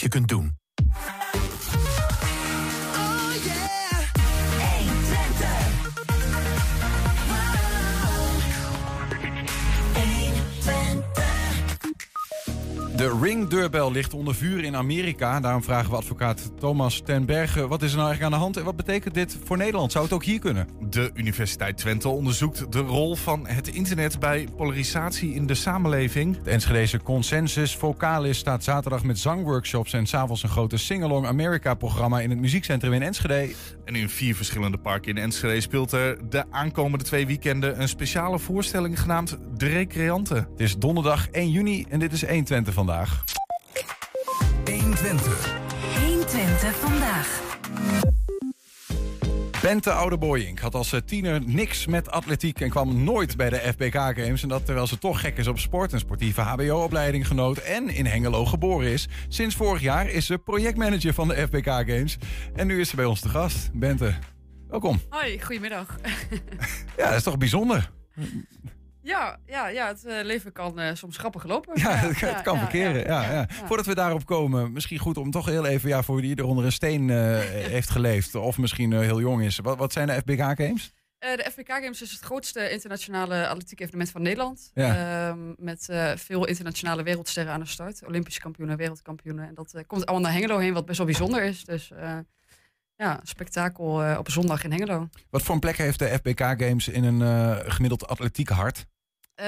je kunt doen. De ringdeurbel ligt onder vuur in Amerika. Daarom vragen we advocaat Thomas ten Berge... wat is er nou eigenlijk aan de hand en wat betekent dit voor Nederland? Zou het ook hier kunnen? De Universiteit Twente onderzoekt de rol van het internet... bij polarisatie in de samenleving. De Enschedeze Consensus Vocalis staat zaterdag met zangworkshops... en s'avonds een grote Singalong America-programma... in het muziekcentrum in Enschede. En in vier verschillende parken in Enschede speelt er de aankomende twee weekenden... een speciale voorstelling genaamd De Recreanten. Het is donderdag 1 juni en dit is 120 vandaag. 120. 120 vandaag. Bente Oudeboyink had als eh, tiener niks met atletiek en kwam nooit bij de FBK Games. En dat terwijl ze toch gek is op sport, een sportieve HBO-opleiding genoot en in Hengelo geboren is. Sinds vorig jaar is ze projectmanager van de FBK Games. En nu is ze bij ons te gast. Bente, welkom. Hoi, goedemiddag. Ja, dat is toch bijzonder? Ja, ja, ja, het eh, leven kan eh, soms grappig lopen. Ja, het, het kan ja, verkeren. Ja, ja, Voordat we daarop komen, misschien goed om toch heel even, ja, voor wie er onder een steen eh, heeft geleefd, of misschien heel jong is. Wat, wat zijn de FBK Games? De FBK Games is het grootste internationale atletiek evenement van Nederland. Ja. Ehm, met veel internationale wereldsterren aan de start. Olympische kampioenen, wereldkampioenen. En dat komt allemaal naar Hengelo heen, wat best wel bijzonder is. Dus ja, spektakel op zondag in Hengelo. Wat voor een plek heeft de FBK Games in een gemiddeld atletiek hart? Eh,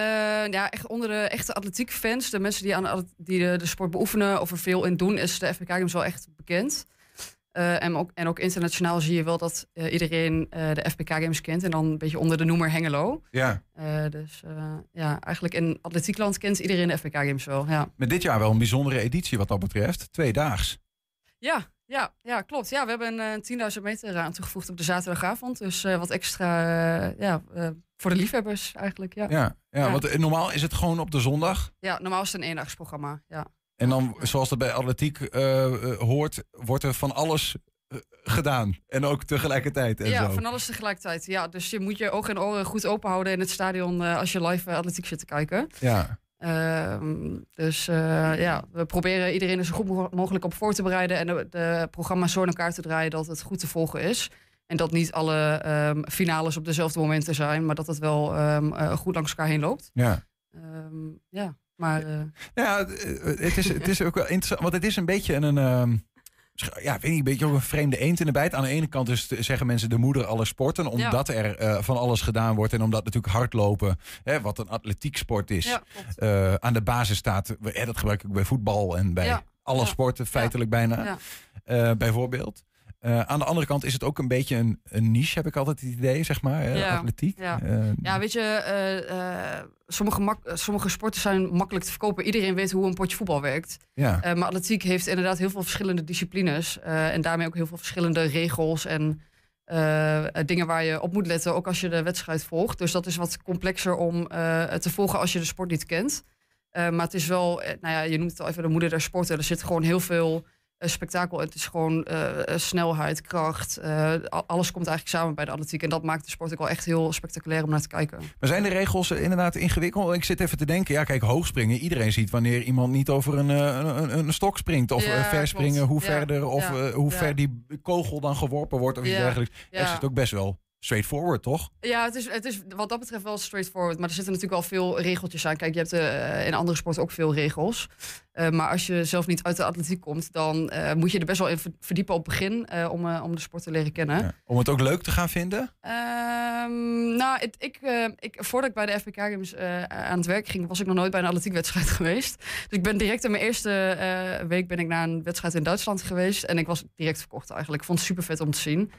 ja, echt onder de echte atletiekfans, de mensen die, aan die de, de sport beoefenen of er veel in doen, is de FBK Games wel echt bekend. Eh, en, ook, en ook internationaal zie je wel dat eh, iedereen de FBK Games kent. En dan een beetje onder de noemer Hengelo. Ja. Dus ja, eigenlijk in atletiekland kent iedereen de FBK Games wel. Ja, Met dit jaar wel een bijzondere editie wat dat betreft. Tweedaags. Ja, ja, ja klopt. Ja, we hebben een 10.000 meter aan toegevoegd op de zaterdagavond. Dus eh, wat extra eh, ja, eh, voor de liefhebbers eigenlijk. Ja, ja. Ja, ja, want eh, normaal is het gewoon op de zondag. normaal is het een eendagsprogramma. Ja. En dan, zoals dat bij atletiek eh, eh, hoort, wordt er van alles eh, gedaan. En ook tegelijkertijd en ja, zo. van alles tegelijkertijd. Ja, dus je moet je ogen en oren goed open houden in het stadion eh, als je live eh, atletiek zit te kijken. Ja. Ehm, dus eh, ja, we proberen iedereen er zo goed mo- mogelijk op voor te bereiden en de, de programma's zo in elkaar te draaien dat het goed te volgen is. En dat niet alle ehm, finales op dezelfde momenten zijn, maar dat het wel ehm, eh, goed langs elkaar heen loopt. Ja. Ja, maar eh, Ja, het is, het is ook wel interessant, want het is een beetje een, ja, weet niet, een beetje ook een vreemde eend in de bijt. Aan de ene kant is, het, zeggen mensen de moeder alle sporten, omdat er eh, van alles gedaan wordt en omdat natuurlijk hardlopen, hè, wat een atletieksport is, ja, klopt. eh, aan de basis staat. Hè, dat gebruik ik bij voetbal en bij Ja, alle sporten feitelijk bijna, Ja. eh, bijvoorbeeld. Eh, aan de andere kant is het ook een beetje een, een niche, heb ik altijd het idee, zeg maar, hè, Ja, atletiek. ja. Eh, Ja, weet je, eh, sommige, mak- sommige sporten zijn makkelijk te verkopen. Iedereen weet hoe een potje voetbal werkt. ja. Maar atletiek heeft inderdaad heel veel verschillende disciplines. en daarmee ook heel veel verschillende regels en dingen waar je op moet letten. Ook als je de wedstrijd volgt. Dus dat is wat complexer om te volgen als je de sport niet kent. Maar het is wel, nou ja, je noemt het al even de moeder der sporten. Er zit gewoon heel veel spektakel. Het is gewoon eh, eh, snelheid, kracht. eh, alles komt eigenlijk samen bij de atletiek. En dat maakt de sport ook wel echt heel spectaculair om naar te kijken. Maar zijn de regels eh, inderdaad ingewikkeld? Ik zit even te denken, ja kijk, hoogspringen. Iedereen ziet wanneer iemand niet over een, eh, een, een, stok springt. Of Ja, eh, verspringen, hoe Ja, verder. Of ja, eh, hoe ver die kogel dan geworpen wordt of iets dergelijks. Er is het ook best wel straightforward, toch? Ja, het is, het is wat dat betreft wel straightforward. Maar er zitten natuurlijk wel veel regeltjes aan. Kijk, je hebt eh, in andere sporten ook veel regels. Eh, maar als je zelf niet uit de atletiek komt, dan eh, moet je er best wel in ver- verdiepen op het begin om, om de sport te leren kennen. Ja. Om het ook leuk te gaan vinden? Ehm, nou, het- ik, ik, voordat ik bij de FBK Games aan het werk ging, was ik nog nooit bij een atletiekwedstrijd geweest. Dus ik ben direct in mijn eerste week ben ik naar een wedstrijd in Duitsland geweest. En ik was direct verkocht eigenlijk. Ik vond het super vet om te zien.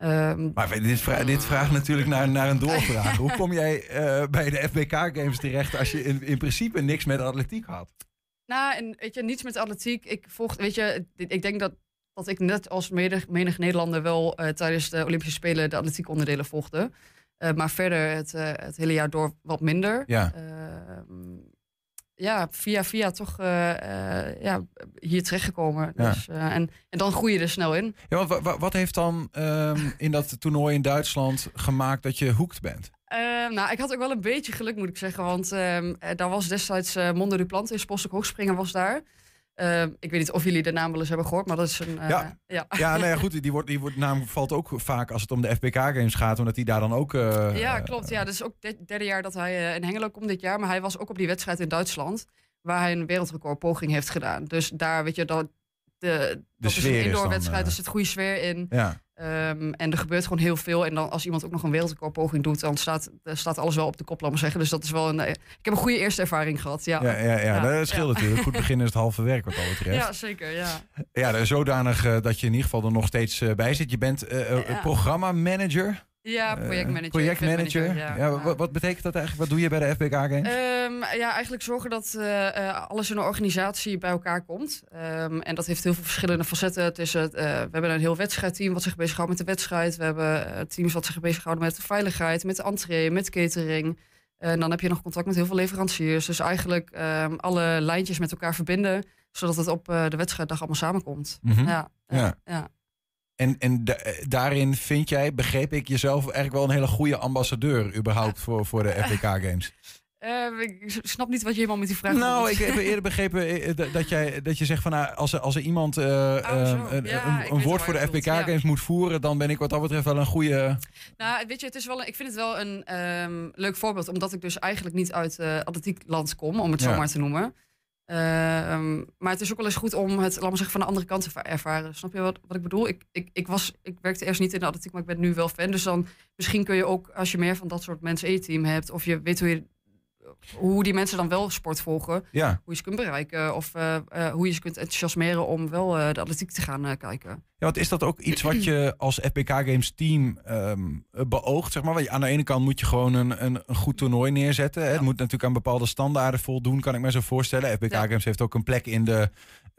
Ehm, Maar dit, vra dit vraagt natuurlijk naar, naar een doorvraag. Hoe kom jij eh, bij de FBK Games terecht als je in, in principe niks met atletiek had? Nou, en weet je, niets met atletiek. Ik volg, weet je, ik denk dat, dat ik net als menig, menig Nederlander wel eh, tijdens de Olympische Spelen de atletiek onderdelen volgde. Eh, maar verder het, het hele jaar door wat minder. Ja. Ja, via via toch eh, eh, ja, hier terechtgekomen. Ja. Dus, eh, en, en dan groei je er snel in. Ja, want wa- wa- wat heeft dan ehm, in dat toernooi in Duitsland gemaakt dat je hoekt bent? Ehm, nou, ik had ook wel een beetje geluk, moet ik zeggen. Want ehm, eh, daar was destijds eh Mondo Duplantis, postdoc hoogspringer was daar. Eh, ik weet niet of jullie de naam wel eens hebben gehoord, maar dat is een... eh, Ja. ja. Ja, nou ja, goed. Die, wordt, die wordt, naam valt ook vaak als het om de FBK-games gaat, omdat hij daar dan ook... eh, Ja, klopt. Ja, dat is ook het derde jaar dat hij in Hengelo komt dit jaar. Maar hij was ook op die wedstrijd in Duitsland, waar hij een wereldrecord poging heeft gedaan. Dus daar, weet je, dat, de, dat is een indoorwedstrijd, dan, er zit goede sfeer in. Ja, Ehm, en er gebeurt gewoon heel veel. En dan als iemand ook nog een wereldrecordpoging doet, dan staat, staat alles wel op de kop, laat maar zeggen. Dus dat is wel een. eh, ik heb een goede eerste ervaring gehad. Ja, ja, ja, ja, Ja, dat scheelt ja. natuurlijk. Goed beginnen is het halve werk wat dat betreft. Ja, zeker. Ja. Ja, zodanig eh, dat je in ieder geval er nog steeds eh, bij zit. Je bent eh, eh, Ja. eh, projectmanager. projectmanager. Ja, ja. Wat, wat betekent dat eigenlijk? Wat doe je bij de FBK Games? Ehm, ja, eigenlijk zorgen dat eh, eh, alles in een organisatie bij elkaar komt. Ehm, en dat heeft heel veel verschillende facetten. Eh, we hebben een heel wedstrijdteam wat zich bezighoudt met de wedstrijd. We hebben teams wat zich bezighouden met de veiligheid, met de entree, met catering. En dan heb je nog contact met heel veel leveranciers. Dus eigenlijk ehm, alle lijntjes met elkaar verbinden, zodat het op de wedstrijddag allemaal samenkomt. Mhm. Ja, ja. En, en da- eh, daarin vind jij, begreep ik, jezelf eigenlijk wel een hele goede ambassadeur überhaupt voor, voor de FBK Games. Eh, ik snap niet wat je helemaal met die vraag Nou, ik heb eerder begrepen eh, dat- dat, jij, dat je zegt van nou, als, er- als er iemand eh, eh, een, een- woord voor de FBK ja. Games moet voeren, dan ben ik wat dat betreft wel een goede. Nou, weet je, het is wel, een- ik vind het wel een ehm, leuk voorbeeld, omdat ik dus eigenlijk niet uit eh atletiekland kom, om het zo maar te noemen. Ehm, maar het is ook wel eens goed om het, laat zeggen, van de andere kant te va- ervaren. Snap je wat, wat ik bedoel? Ik, ik, ik, was, ik werkte eerst niet in de atletiek, maar ik ben nu wel fan. Dus dan misschien kun je ook, als je meer van dat soort mensen in je team hebt, of je weet hoe, je, hoe die mensen dan wel sport volgen, Ja, hoe je ze kunt bereiken, of eh, eh, hoe je ze kunt enthousiasmeren om wel eh, de atletiek te gaan kijken. Ja, want is dat ook iets wat je als FBK Games team ehm, beoogt? Zeg maar? Want aan de ene kant moet je gewoon een, een, een goed toernooi neerzetten. Hè? Het moet natuurlijk aan bepaalde standaarden voldoen, kan ik me zo voorstellen. Ja. Games heeft ook een plek in de,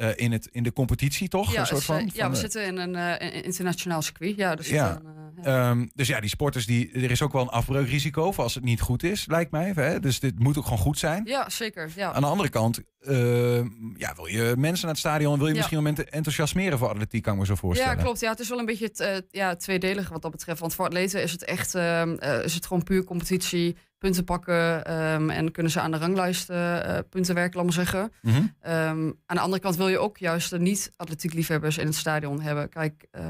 eh, in het, in de competitie, toch? Ja, een soort eh, van, ja we zitten in een eh, internationaal circuit. Ja, dus Ja. ja. Ehm, dus ja, die sporters, die, er is ook wel een afbreukrisico voor als het niet goed is, lijkt mij. Hè? Dus dit moet ook gewoon goed zijn. Ja, zeker. Ja. Aan de andere kant, ehm, ja, wil je mensen naar het stadion, wil je Ja. misschien wel enthousiasmeren voor atletiek, kan ik me zo voorstellen. ja, klopt. Ja, het is wel een beetje het, ja, tweedelig wat dat betreft. Want voor atleten is het echt ehm, eh, is het gewoon puur competitie, punten pakken ehm, en kunnen ze aan de ranglijst eh, eh, punten werken, laat maar zeggen. Mhm. Ehm, aan de andere kant wil je ook juist de niet-atletiekliefhebbers in het stadion hebben. Kijk, eh,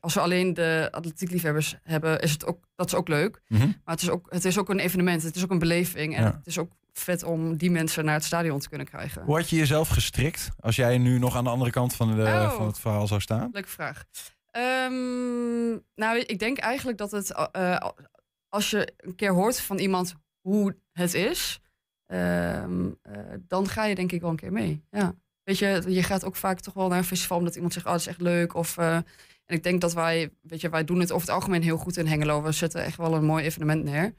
als we alleen de atletiekliefhebbers hebben, is het ook, dat is ook leuk. Mhm. Maar het is, ook, het is ook een evenement, het is ook een beleving. En Ja. het is ook vet om die mensen naar het stadion te kunnen krijgen. Hoe had je jezelf gestrikt als jij nu nog aan de andere kant van, de, Oh. van het verhaal zou staan? Leuke vraag. Ehm, nou, ik denk eigenlijk dat het, als je een keer hoort van iemand hoe het is, ehm, eh, dan ga je denk ik wel een keer mee. Ja. Weet je, je gaat ook vaak toch wel naar een festival omdat iemand zegt, oh, dat is echt leuk. Of, eh, en ik denk dat wij, weet je, wij doen het over het algemeen heel goed in Hengelo. We zetten echt wel een mooi evenement neer.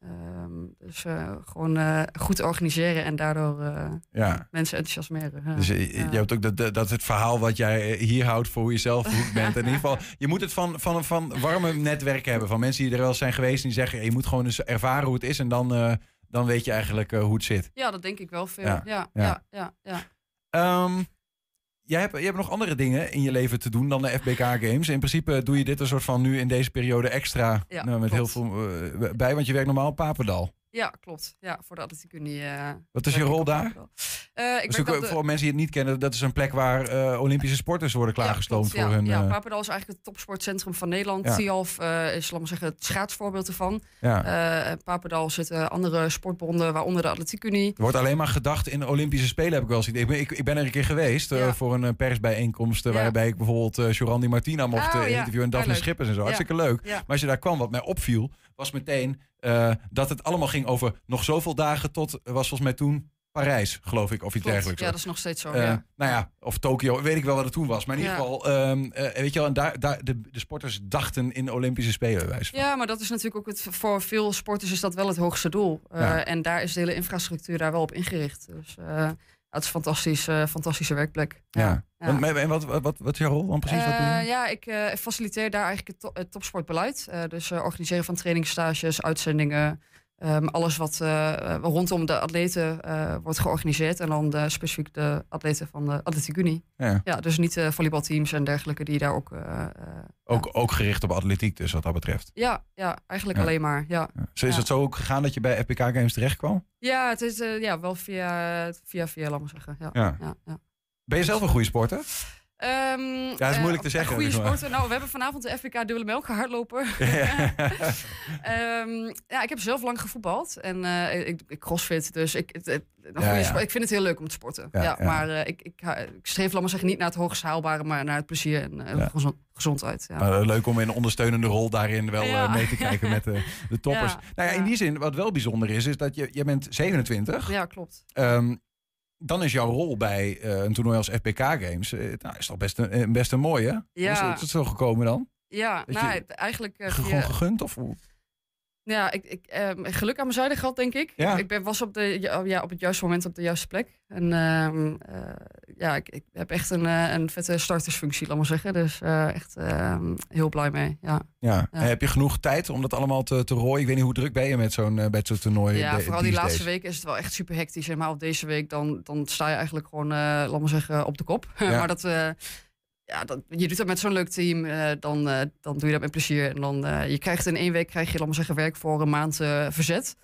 Ehm, dus eh, gewoon eh, goed organiseren en daardoor eh, Ja. mensen enthousiasmeren. Ja. Dus je hebt ook dat, dat, het verhaal wat jij hier houdt voor hoe je zelf goed bent. In ieder geval, je moet het van, van, van warme netwerken hebben. Van mensen die er wel zijn geweest. Die zeggen, je moet gewoon eens ervaren hoe het is. En dan, dan weet je eigenlijk hoe het zit. Ja, dat denk ik wel veel. Ja, Ja, ja. ja, ja, ja. Jij, hebt, je hebt nog andere dingen in je leven te doen dan de FBK Games. In principe doe je dit een soort van nu in deze periode extra Ja, nou, met heel veel eh, bij. Want je werkt normaal op Papendal. Ja, klopt. Ja, voor de Atletiek Unie. eh, Wat is je rol daar? Eh, ik Dus de- voor mensen die het niet kennen, dat is een plek waar eh, Olympische sporters worden Ja, klaargestoomd klopt, voor ja, hun. Ja, Papendal is eigenlijk het topsportcentrum van Nederland. Ja. Tialf is, laat maar zeggen, het schaatsvoorbeeld ervan. ja. Papendal zitten andere sportbonden, waaronder de Atletiek Unie. Er wordt alleen maar gedacht in Olympische Spelen, heb ik wel eens idee. Ik ben, ik, ik ben er een keer geweest Ja. voor een persbijeenkomst. Ja. waarbij ik bijvoorbeeld eh Jorandi Martina mocht Oh, ja. interviewen. En Daphne Ja. Schippers en zo. Ja. Hartstikke leuk. Ja. Maar als je daar kwam, wat mij opviel, was meteen eh, dat het allemaal ging over nog zoveel dagen tot, was volgens mij toen Parijs, geloof ik, of iets Klopt. dergelijks. Ja, dat is nog steeds zo. Eh, ja. Nou ja, of Tokio, weet ik wel wat het toen was. Maar in Ja. ieder geval, ehm, eh, weet je wel, en daar, daar, de, de sporters dachten in de Olympische Spelen. van. Ja, maar dat is natuurlijk ook het, voor veel sporters is dat wel het hoogste doel. Eh, Ja. En daar is de hele infrastructuur daar wel op ingericht. Dus het is een fantastisch, eh, fantastische werkplek. Ja. Ja. En wat, wat, wat, wat is jouw rol dan precies? wat doe je? Eh, ja, ik eh, faciliteer daar eigenlijk het, to- het topsportbeleid. Dus organiseren van trainingsstages, uitzendingen. Ehm, alles wat eh, eh, rondom de atleten eh, wordt georganiseerd. En dan de, specifiek de atleten van de Atletiek Unie. Ja. Ja, dus niet de volleybalteams en dergelijke die daar ook... Ook, ook gericht op atletiek dus, wat dat betreft. ja, ja, eigenlijk Ja. alleen maar. Ja. Zo is het zo ook gegaan dat je bij FPK Games terecht kwam? ja het is ja, wel via, via, via, laat maar zeggen. Ja. Ja. Ja, ja. Ben je zelf een goede sporter? Ehm, Ja, is eh, moeilijk te zeggen, Goede sporten. Nou, we hebben vanavond de FVK Dubbele Melk hardlopen. Ehm, ja, ik heb zelf lang gevoetbald en eh, ik, ik crossfit, dus ik, het, het- een goede ja. sport- ik vind het heel leuk om te sporten. Ja. Maar eh, ik, ik, ik streef, laat maar zeggen, niet naar het hoogst haalbare, maar naar het plezier en gezond- gezondheid. Maar, leuk om in een ondersteunende rol daarin wel mee te kijken met de, de toppers. Nou ja, in die zin, wat wel bijzonder is, is dat je, je bent 27. ja, klopt. Ehm, dan is jouw rol bij eh, een toernooi als FPK Games, eh, nou, is toch best een, eh, best een mooie. Hoe is Ja. het, is het zo gekomen dan? Ja, Dat nou, je- eigenlijk Gewoon gegund? Of hoe? Ja, ik, ik, ehm, geluk aan mijn zijde gehad, denk ik. Ja. Ik, ben, was op, de, ja, op het juiste moment op de juiste plek. En ehm, eh, ja, ik, ik heb echt een, eh, een vette startersfunctie, laat maar zeggen. Dus eh, echt ehm, heel blij mee. Ja, Ja. Heb je genoeg tijd om dat allemaal te, te rooien? Ik weet niet hoe druk ben je met zo'n bij zo'n toernooi. ja de- vooral die laatste days? weken is het wel echt super hectisch. En maar op deze week dan, dan sta je eigenlijk gewoon, laat maar zeggen, op de kop. Ja. maar dat... ja, je doet dat met zo'n leuk team, eh, dan, eh, dan doe je dat met plezier. En dan, eh, je krijgt in één week, krijg je, maar zeggen, werk voor een maand verzet.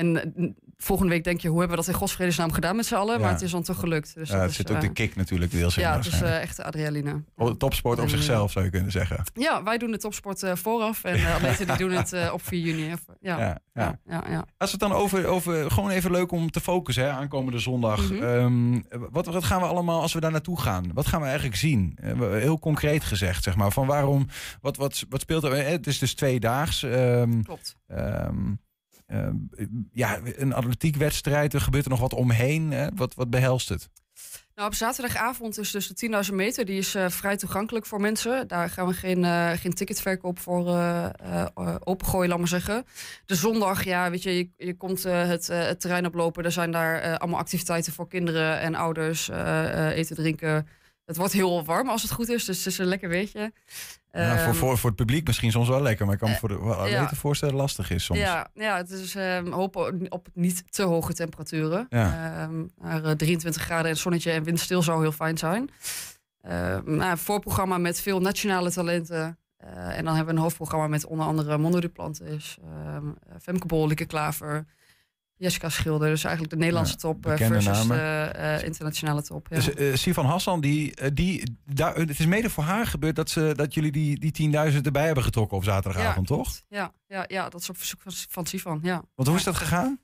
En eh, volgende week denk je, hoe hebben we dat in godsvredesnaam gedaan met z'n allen? Ja. Maar het is dan toch gelukt. Dus Ja, dat er is, zit ook eh, de kick natuurlijk deels in. Ja, het is eh, echt adrenaline. Oh, Topsport op zichzelf zou je kunnen zeggen. Ja, wij doen de topsport vooraf. En de atleten die doen het op 4 juni. Ja, Ja, ja, ja. ja, ja. Als het dan over, over gewoon even leuk om te focussen, hè, aankomende zondag. Mhm. Ehm, wat, wat gaan we allemaal als we daar naartoe gaan? Wat gaan we eigenlijk zien? Heel concreet gezegd, zeg maar. Van waarom, wat, wat, wat speelt er? Het is dus tweedaags. ehm Klopt. ehm, ehm, ja, een atletiekwedstrijd. Er gebeurt er nog wat omheen. Hè? Wat, wat behelst het? Nou, op zaterdagavond is dus de 10.000 meter. Die is eh, vrij toegankelijk voor mensen. Daar gaan we geen, eh, geen ticketverkoop voor eh, eh, opengooien, laat maar zeggen. De zondag, ja, weet je, je, je komt het, het terrein oplopen. Er zijn daar allemaal activiteiten voor kinderen en ouders. eten, drinken. Het wordt heel warm als het goed is, dus het is een lekker weetje. Ja, voor, Ehm, voor, voor het publiek misschien soms wel lekker. Maar ik kan me voor de atleten ja. voorstellen lastig is soms. Ja, ja, het is ehm, hopen op niet te hoge temperaturen. Ja. Ehm, naar eh, 23 graden en zonnetje en windstil zou heel fijn zijn. Ehm nou, een voorprogramma met veel nationale talenten. Eh, en dan hebben we een hoofdprogramma met onder andere Mondo Duplantis, ehm Femke Bol, Lieke Klaver, Jessica Schilder. Dus eigenlijk de Nederlandse top eh, versus namen. eh, eh, internationale top. Ja. Dus Sivan Hassan, die, die, daar, het is mede voor haar gebeurd dat, ze, dat jullie die, die 10.000 erbij hebben getrokken op zaterdagavond, ja, toch? Ja, ja, ja, dat is op verzoek van, van Sivan, ja. Want hoe is dat gegaan?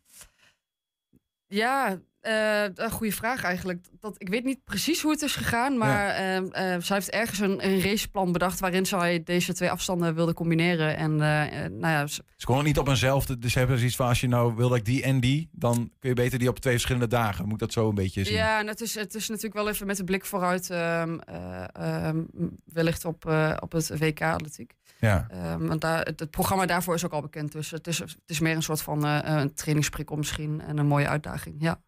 Ja, eh, een goede vraag eigenlijk. Dat, ik weet niet precies hoe het is gegaan, maar ehm, eh, zij heeft ergens een, een raceplan bedacht waarin zij deze twee afstanden wilde combineren. En eh, eh, nou ja, ze- Ze konden niet op eenzelfde, dus ze hebben zoiets van als je nou wil dat ik die en die, dan kun je beter die op twee verschillende dagen. Moet dat zo een beetje zien? ja, en het is, het is natuurlijk wel even met de blik vooruit, ehm, eh, ehm, wellicht op, eh, op het WK atletiek. Ja. Ehm, want daar, het, het programma daarvoor is ook al bekend, dus het is, het is meer een soort van eh, een trainingsprikkel misschien en een mooie uitdaging. Ja,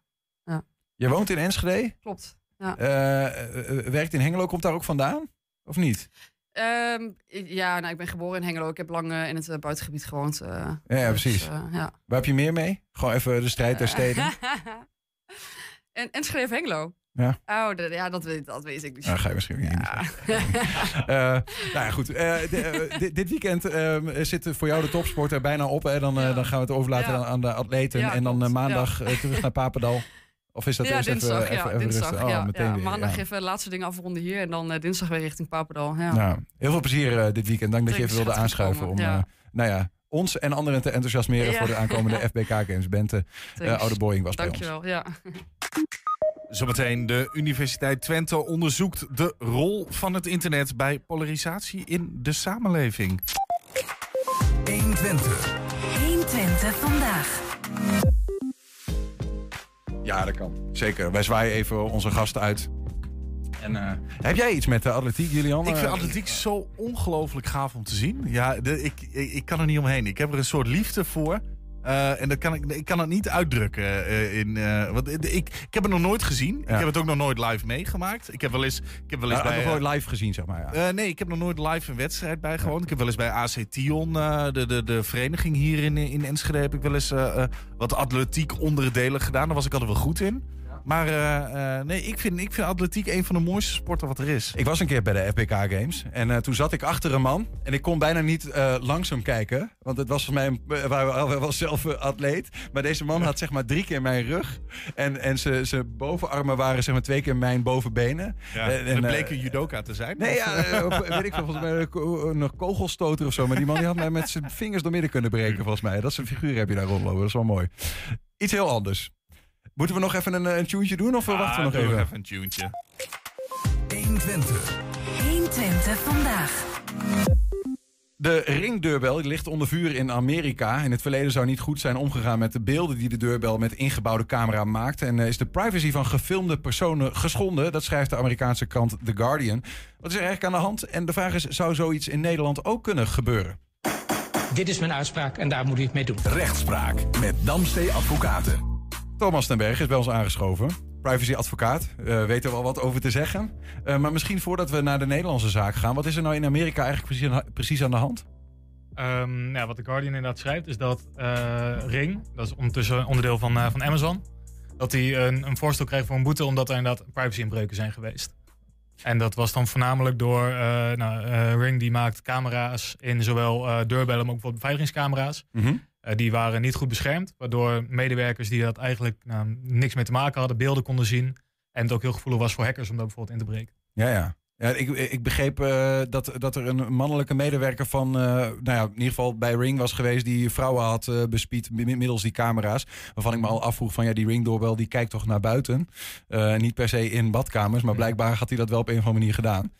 Je woont in Enschede, klopt. eh, eh, eh, werkt in Hengelo, komt daar ook vandaan? Of niet? Ehm, ja, nou, ik ben geboren in Hengelo. Ik heb lang in het buitengebied gewoond. Ja, ja, dus, precies. ja. Waar heb je meer mee? Gewoon even de strijd der steden. en, en schreef Hengelo. Ja. Oh, ja, dat weet, dat weet ik niet. Nou, ga je misschien niet Ja. Nou ja, goed. Dit, weekend ehm, zit voor jou de topsport er bijna op. Hè? Dan, Ja. dan gaan we het overlaten Ja. aan, de atleten. Ja, en dan maandag terug naar Papendal. Of is dat ja, dinsdag. even, ja, even, even dinsdag. Oh, ja, meteen ja. weer, Maandag ja. even de laatste dingen afronden hier. En dan eh, dinsdag weer richting Papendal. Ja. Nou, heel veel plezier eh, dit weekend. Dank dat je even wilde aanschuiven. Om eh, nou ja, ons en anderen te enthousiasmeren Ja. voor de aankomende FBK Games. Bente eh Thanks. Oude Boeing was bij ons. Dankjewel. Ja. Zometeen de Universiteit Twente onderzoekt de rol van het internet bij polarisatie in de samenleving. 120. 120 vandaag. Ja, dat kan. Zeker. Wij zwaaien even onze gasten uit. En, eh, heb jij iets met de atletiek, Julian? Ik vind Eh, atletiek zo ongelooflijk gaaf om te zien. Ja, de, ik, ik, ik kan er niet omheen. Ik heb er een soort liefde voor. Eh, en dat kan ik, ik kan het niet uitdrukken. eh, in, eh, want ik, ik heb het nog nooit gezien. Ik heb het ook nog nooit live meegemaakt. Ik heb wel eens, ik heb wel eens bij... nog nooit live gezien, zeg maar. Ja. Nee, ik heb nog nooit live een wedstrijd bijgewoond. Ik heb wel eens bij AC Tion, de, de, de vereniging hier in, in Enschede, heb ik wel eens wat atletiek onderdelen gedaan. Daar was ik altijd wel goed in. Maar eh, eh, nee, ik vind, ik vind atletiek een van de mooiste sporten wat er is. Ik was een keer bij de FBK Games. En eh, toen zat ik achter een man. En ik kon bijna niet eh, langzaam kijken. Want het was voor mij een, uh, hij was zelf een atleet. Maar deze man had zeg maar drie keer mijn rug. En, en zijn bovenarmen waren zeg maar twee keer mijn bovenbenen. Ja, en, en bleek een judoka te zijn. Nee, ja, weet ik veel, volgens mij een kogelstoter of zo. Maar die man die had mij met zijn vingers door midden kunnen breken volgens mij. Dat is een figuur heb je daar rondlopen. Dat is wel mooi. Iets heel anders. Moeten we nog even een, een tuentje doen of ah, wachten we nog doe even? nog even een tuentje. 120. 120 vandaag. De ringdeurbel die ligt onder vuur in Amerika. In het verleden zou niet goed zijn omgegaan met de beelden die de deurbel met ingebouwde camera maakt. En uh, is de privacy van gefilmde personen geschonden. Dat schrijft de Amerikaanse krant The Guardian. Wat is er eigenlijk aan de hand? En de vraag is, zou zoiets in Nederland ook kunnen gebeuren? Dit is mijn uitspraak en daar moet u het mee doen. Rechtspraak met Damstee Advocaten. Thomas ten Berg is bij ons aangeschoven. Privacy-advocaat. Uh, weet er wel wat over te zeggen. Uh, maar misschien voordat we naar de Nederlandse zaak gaan. Wat is er nou in Amerika eigenlijk precies, precies aan de hand? Um, ja, wat de Guardian inderdaad schrijft is dat uh, Ring, dat is ondertussen onderdeel van, van Amazon, dat hij een, een, voorstel krijgt voor een boete omdat er inderdaad privacy-inbreuken zijn geweest. En dat was dan voornamelijk door nou, Ring die maakt camera's in zowel deurbellen, maar ook bijvoorbeeld beveiligingscamera's. Mm -hmm. Uh, die waren niet goed beschermd, waardoor medewerkers die dat eigenlijk nou, niks mee te maken hadden, beelden konden zien. En het ook heel gevoelig was voor hackers om daar bijvoorbeeld in te breken. Ja, ja. Ja, ik, ik begreep uh, dat, dat er een mannelijke medewerker van, uh, nou ja, in ieder geval bij Ring was geweest, die vrouwen had uh, bespied middels die camera's. Waarvan ik me al afvroeg van ja, die Ring doorbel die kijkt toch naar buiten. niet per se in badkamers, maar blijkbaar had hij dat wel op een of andere manier gedaan.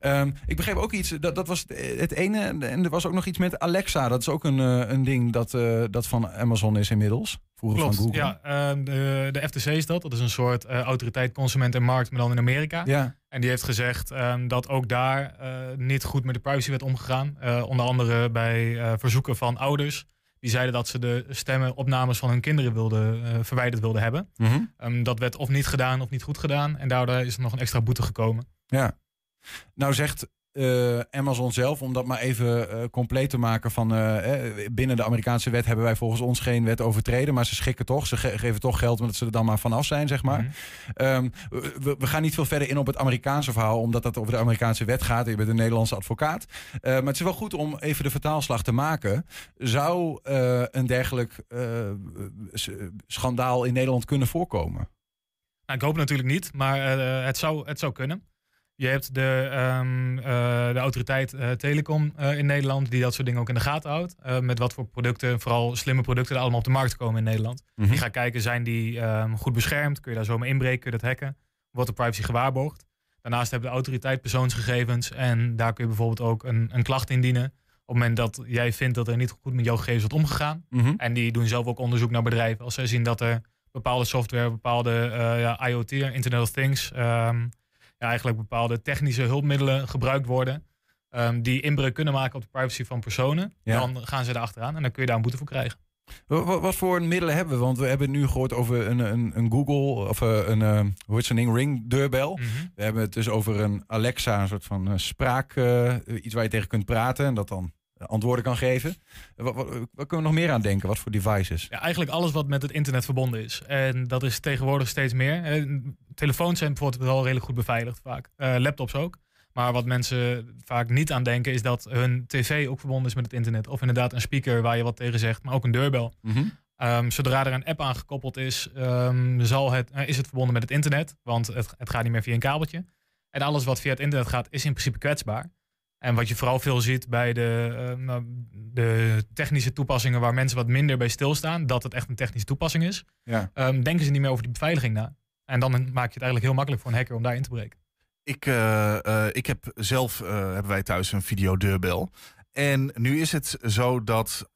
Um, ik begreep ook iets, dat, dat was het ene. En er was ook nog iets met Alexa. Dat is ook een, uh, een ding dat, uh, dat van Amazon is inmiddels. Vroeger Klopt, van Google. Ja, uh, de, de FTC is dat. Dat is een soort autoriteit consument en markt, maar dan in Amerika. Ja. En die heeft gezegd um, dat ook daar niet goed met de privacy werd omgegaan. onder andere bij verzoeken van ouders. Die zeiden dat ze de stemmen, opnames van hun kinderen wilden, verwijderd wilden hebben. Mm -hmm. um, dat werd of niet gedaan of niet goed gedaan. En daardoor is er nog een extra boete gekomen. Ja. Nou zegt uh, Amazon zelf, om dat maar even uh, compleet te maken van uh, binnen de Amerikaanse wet hebben wij volgens ons geen wet overtreden, maar ze schikken toch, ze ge geven toch geld omdat ze er dan maar vanaf zijn, zeg maar. Mhm. Um, we, we, gaan niet veel verder in op het Amerikaanse verhaal, omdat dat over de Amerikaanse wet gaat. Je bent een Nederlandse advocaat. maar het is wel goed om even de vertaalslag te maken. Zou een dergelijk schandaal in Nederland kunnen voorkomen? Nou, ik hoop natuurlijk niet, maar het, zou, het zou kunnen. Je hebt de, um, uh, de autoriteit uh, Telecom uh, in Nederland, die dat soort dingen ook in de gaten houdt. met wat voor producten, vooral slimme producten, er allemaal op de markt komen in Nederland. Mhm. Mm -hmm. Die gaat kijken, zijn die um, goed beschermd? Kun je daar zomaar inbreken? Kun je dat hacken? Wordt de privacy gewaarborgd? Daarnaast hebben de autoriteit persoonsgegevens. En daar kun je bijvoorbeeld ook een, een klacht indienen. Op het moment dat jij vindt dat er niet goed met jouw gegevens wordt omgegaan. Mm -hmm. En die doen zelf ook onderzoek naar bedrijven. Als zij zien dat er bepaalde software, bepaalde ja, IoT, Internet of Things... Um, ja, eigenlijk bepaalde technische hulpmiddelen gebruikt worden. Um, die inbreuk kunnen maken op de privacy van personen. Ja. Dan gaan ze erachteraan en dan kun je daar een boete voor krijgen. Wat, wat, voor middelen hebben we? Want we hebben nu gehoord over een, een, een Google of een, uh, hoe heet zo'n ding, Ring deurbel. Mm -hmm. We hebben het dus over een Alexa, een soort van uh, spraak, uh, iets waar je tegen kunt praten en dat dan antwoorden kan geven. Wat, wat, wat, kunnen we nog meer aan denken? Wat voor devices? Ja, eigenlijk alles wat met het internet verbonden is. En dat is tegenwoordig steeds meer. Telefoons zijn bijvoorbeeld wel redelijk goed beveiligd vaak. Uh, laptops ook. Maar wat mensen vaak niet aan denken is dat hun tv ook verbonden is met het internet. Of inderdaad een speaker waar je wat tegen zegt, maar ook een deurbel. Mm -hmm. um, zodra er een app aangekoppeld is, um, zal het, uh, is het verbonden met het internet. Want het, het gaat niet meer via een kabeltje. En alles wat via het internet gaat, is in principe kwetsbaar. En wat je vooral veel ziet bij de, uh, de technische toepassingen waar mensen wat minder bij stilstaan, dat het echt een technische toepassing is, ja. um, denken ze niet meer over die beveiliging na. En dan maak je het eigenlijk heel makkelijk voor een hacker om daar in te breken. Ik, uh, uh, ik heb zelf, hebben wij thuis een videodeurbel. En nu is het zo dat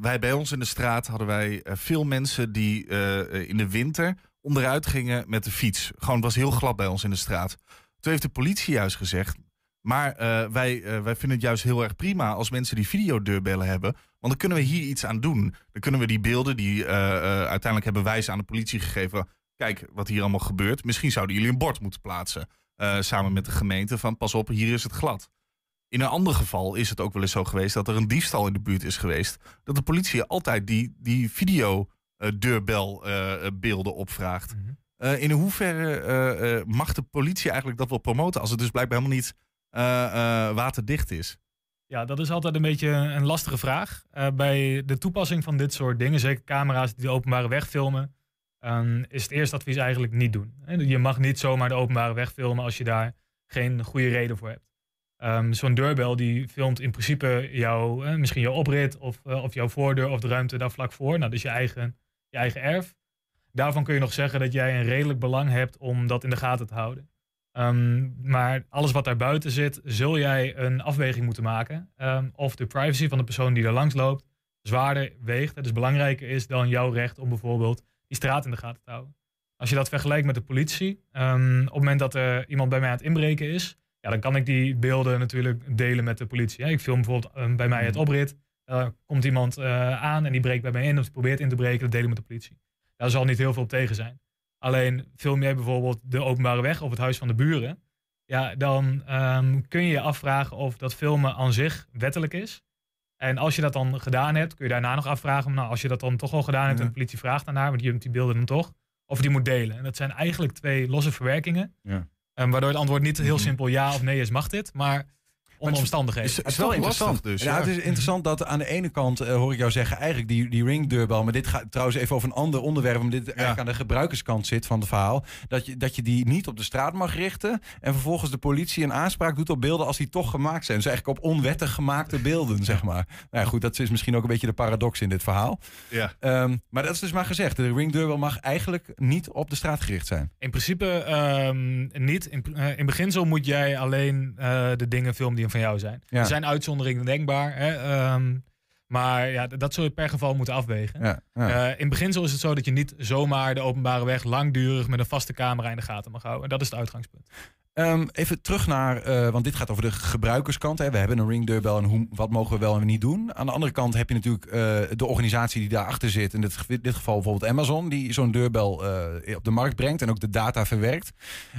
wij bij ons in de straat hadden wij veel mensen die in de winter onderuit gingen met de fiets. Gewoon, het was heel glad bij ons in de straat. Toen heeft de politie juist gezegd, maar uh, wij, uh, wij vinden het juist heel erg prima als mensen die videodeurbellen hebben. Want dan kunnen we hier iets aan doen. Dan kunnen we die beelden die uh, uiteindelijk hebben wij ze aan de politie gegeven. Kijk wat hier allemaal gebeurt. Misschien zouden jullie een bord moeten plaatsen. samen met de gemeente van pas op, hier is het glad. In een ander geval is het ook wel eens zo geweest dat er een diefstal in de buurt is geweest. Dat de politie altijd die, die videodeurbelbeelden opvraagt. Mhm. Eh, in hoeverre eh, eh, mag de politie eigenlijk dat wel promoten als het dus blijkbaar helemaal niet eh, eh, waterdicht is? Ja, dat is altijd een beetje een lastige vraag. Eh, bij de toepassing van dit soort dingen, zeker camera's die de openbare weg filmen, ehm, is het eerste advies eigenlijk niet doen. Je mag niet zomaar de openbare weg filmen als je daar geen goede reden voor hebt. Ehm, Zo'n deurbel die filmt in principe jouw, eh, misschien jouw oprit of, eh, of jouw voordeur of de ruimte daar vlak voor. Nou, dus je eigen, je eigen erf. Daarvan kun je nog zeggen dat jij een redelijk belang hebt om dat in de gaten te houden. Ehm, maar alles wat daar buiten zit, zul jij een afweging moeten maken. Ehm, of de privacy van de persoon die er langs loopt zwaarder weegt. Het dus belangrijker is dan jouw recht om bijvoorbeeld die straat in de gaten te houden. Als je dat vergelijkt met de politie, ehm, op het moment dat er iemand bij mij aan het inbreken is, ja, dan kan ik die beelden natuurlijk delen met de politie. Ja, ik film bijvoorbeeld bij mij het oprit. Er komt iemand eh, aan en die breekt bij mij in of die probeert in te breken, dat delen we met de politie. Daar zal niet heel veel op tegen zijn. Alleen film jij bijvoorbeeld de openbare weg of het huis van de buren, ja, dan ehm, kun je je afvragen of dat filmen aan zich wettelijk is. En als je dat dan gedaan hebt, kun je daarna nog afvragen, nou, als je dat dan toch al gedaan hebt en de politie vraagt daarnaar, want je hebt die beelden dan toch, of die moet delen. En dat zijn eigenlijk twee losse verwerkingen. Ja. Ehm, waardoor het antwoord niet heel simpel ja of nee is, mag dit, maar onder omstandigheden. Is, is wel interessant dus. Ja, het is interessant dat aan de ene kant, eh, hoor ik jou zeggen, eigenlijk die, die ringdeurbel, maar dit gaat trouwens even over een ander onderwerp, omdat dit eigenlijk aan de gebruikerskant zit van het verhaal, dat je, dat je die niet op de straat mag richten en vervolgens de politie een aanspraak doet op beelden als die toch gemaakt zijn. Dus eigenlijk op onwettig gemaakte beelden, zeg maar. Nou ja, goed, dat is misschien ook een beetje de paradox in dit verhaal. Ja. Ehm, maar dat is dus maar gezegd, de ringdeurbel mag eigenlijk niet op de straat gericht zijn. In principe ehm, niet. In, eh, in beginsel moet jij alleen eh, de dingen filmen die van jou zijn. Ja. Er zijn uitzonderingen denkbaar. Hè, ehm, maar ja, dat zul je per geval moeten afwegen. Ja, ja. Eh, in beginsel is het zo dat je niet zomaar de openbare weg langdurig met een vaste camera in de gaten mag houden. En dat is het uitgangspunt. Ehm, even terug naar, eh, want dit gaat over de gebruikerskant. Hè. We hebben een ringdeurbel en hoe, wat mogen we wel en niet doen. Aan de andere kant heb je natuurlijk eh, de organisatie die daarachter zit. In dit, dit geval bijvoorbeeld Amazon, die zo'n deurbel eh, op de markt brengt en ook de data verwerkt.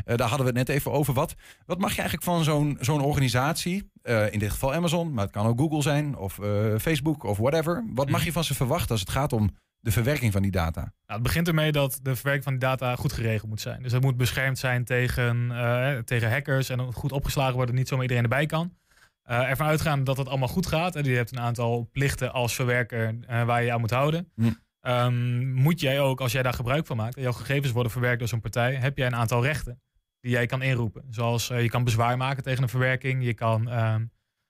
Daar hadden we het net even over. Wat, wat mag je eigenlijk van zo'n zo'n organisatie, in dit geval Amazon, maar het kan ook Google zijn of Facebook of whatever. Wat mag je van ze verwachten als het gaat om de verwerking van die data? Nou, het begint ermee dat de verwerking van die data goed geregeld moet zijn. Dus het moet beschermd zijn tegen, eh, tegen hackers en goed opgeslagen worden, niet zomaar iedereen erbij kan. Eh ervan uitgaan dat het allemaal goed gaat. En je hebt een aantal plichten als verwerker eh, waar je je aan moet houden. Hm. Ehm, moet jij ook, als jij daar gebruik van maakt, en jouw gegevens worden verwerkt door zo'n partij, heb jij een aantal rechten die jij kan inroepen. Zoals je kan bezwaar maken tegen een verwerking, je kan ehm,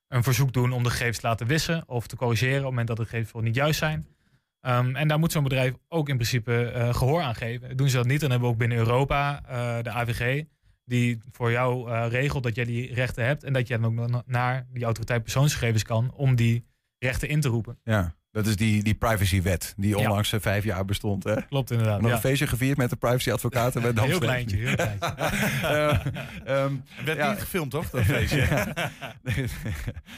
een verzoek doen om de gegevens te laten wissen of te corrigeren op het moment dat de gegevens niet juist zijn. Ehm, en daar moet zo'n bedrijf ook in principe eh, gehoor aan geven. Doen ze dat niet, dan hebben we ook binnen Europa eh, de AVG, die voor jou eh, regelt dat jij die rechten hebt en dat je dan ook na- naar die autoriteit persoonsgegevens kan om die rechten in te roepen. Ja, dat is die, die privacywet die onlangs eh, vijf jaar bestond. Hè? Klopt inderdaad. Nog ja. een feestje gevierd met de privacyadvocaten bij Heel kleintje, heel kleintje. Eh, ehm, werd Ja. niet gefilmd, toch? Dat feestje.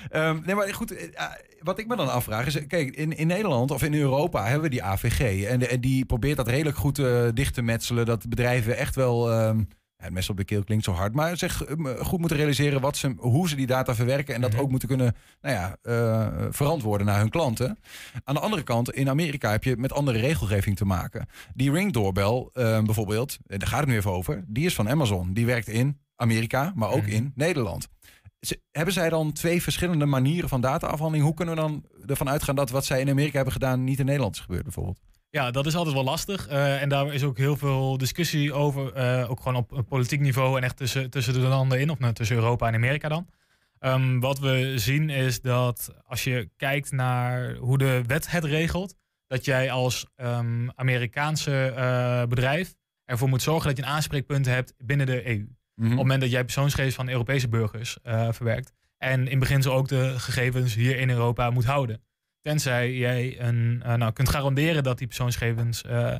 Ehm, nee, maar goed, eh, wat ik me dan afvraag is, kijk, in, in Nederland of in Europa hebben we die AVG. En, de- en die probeert dat redelijk goed eh, dicht te metselen. Dat bedrijven echt wel, ehm, het mes op de keel klinkt zo hard, maar zich eh, goed moeten realiseren wat ze, hoe ze die data verwerken. En dat Mhm. ook moeten kunnen nou ja, eh, verantwoorden naar hun klanten. Aan de andere kant, in Amerika heb je met andere regelgeving te maken. Die Ring doorbel eh, bijvoorbeeld, daar gaat het nu even over, die is van Amazon. Die werkt in Amerika, maar ook Mhm. in Nederland. Ze- Hebben zij dan twee verschillende manieren van dataafhandeling? Hoe kunnen we dan ervan uitgaan dat wat zij in Amerika hebben gedaan niet in Nederland is gebeurd bijvoorbeeld? Ja, dat is altijd wel lastig. Eh, en daar is ook heel veel discussie over. eh, ook gewoon op, politiek niveau en echt tussen, tussen de landen in. Of nou, tussen Europa en Amerika dan. Ehm, wat we zien is dat als je kijkt naar hoe de wet het regelt. Dat jij als ehm, Amerikaanse eh, bedrijf ervoor moet zorgen dat je een aanspreekpunt hebt binnen de EU. Op het moment dat jij persoonsgegevens van Europese burgers verwerkt. En in beginsel ook de gegevens hier in Europa moet houden. Tenzij jij een, eh, nou, kunt garanderen dat die persoonsgegevens, eh,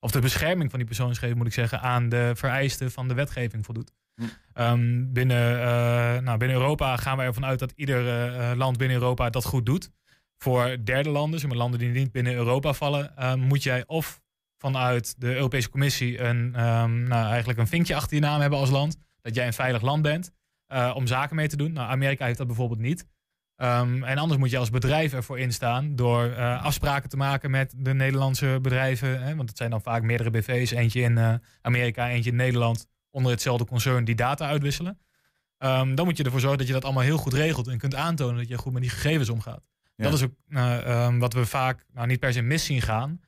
of de bescherming van die persoonsgegevens moet ik zeggen, aan de vereisten van de wetgeving voldoet. Hm. Ehm, binnen, eh, nou, binnen Europa gaan wij ervan uit dat ieder land binnen Europa dat goed doet. Voor derde landen, zeg maar landen die niet binnen Europa vallen, eh, moet jij of vanuit de Europese Commissie een, ehm, nou, eigenlijk een vinkje achter je naam hebben als land. Dat jij een veilig land bent om zaken mee te doen. Nou, Amerika heeft dat bijvoorbeeld niet. Ehm, en anders moet je als bedrijf ervoor instaan door eh, afspraken te maken met de Nederlandse bedrijven. Hè, want het zijn dan vaak meerdere BV's, eentje in eh, Amerika, eentje in Nederland, onder hetzelfde concern die data uitwisselen. Ehm, dan moet je ervoor zorgen dat je dat allemaal heel goed regelt en kunt aantonen dat je goed met die gegevens omgaat. Ja. Dat is ook eh, ehm, wat we vaak, nou niet per se mis zien gaan,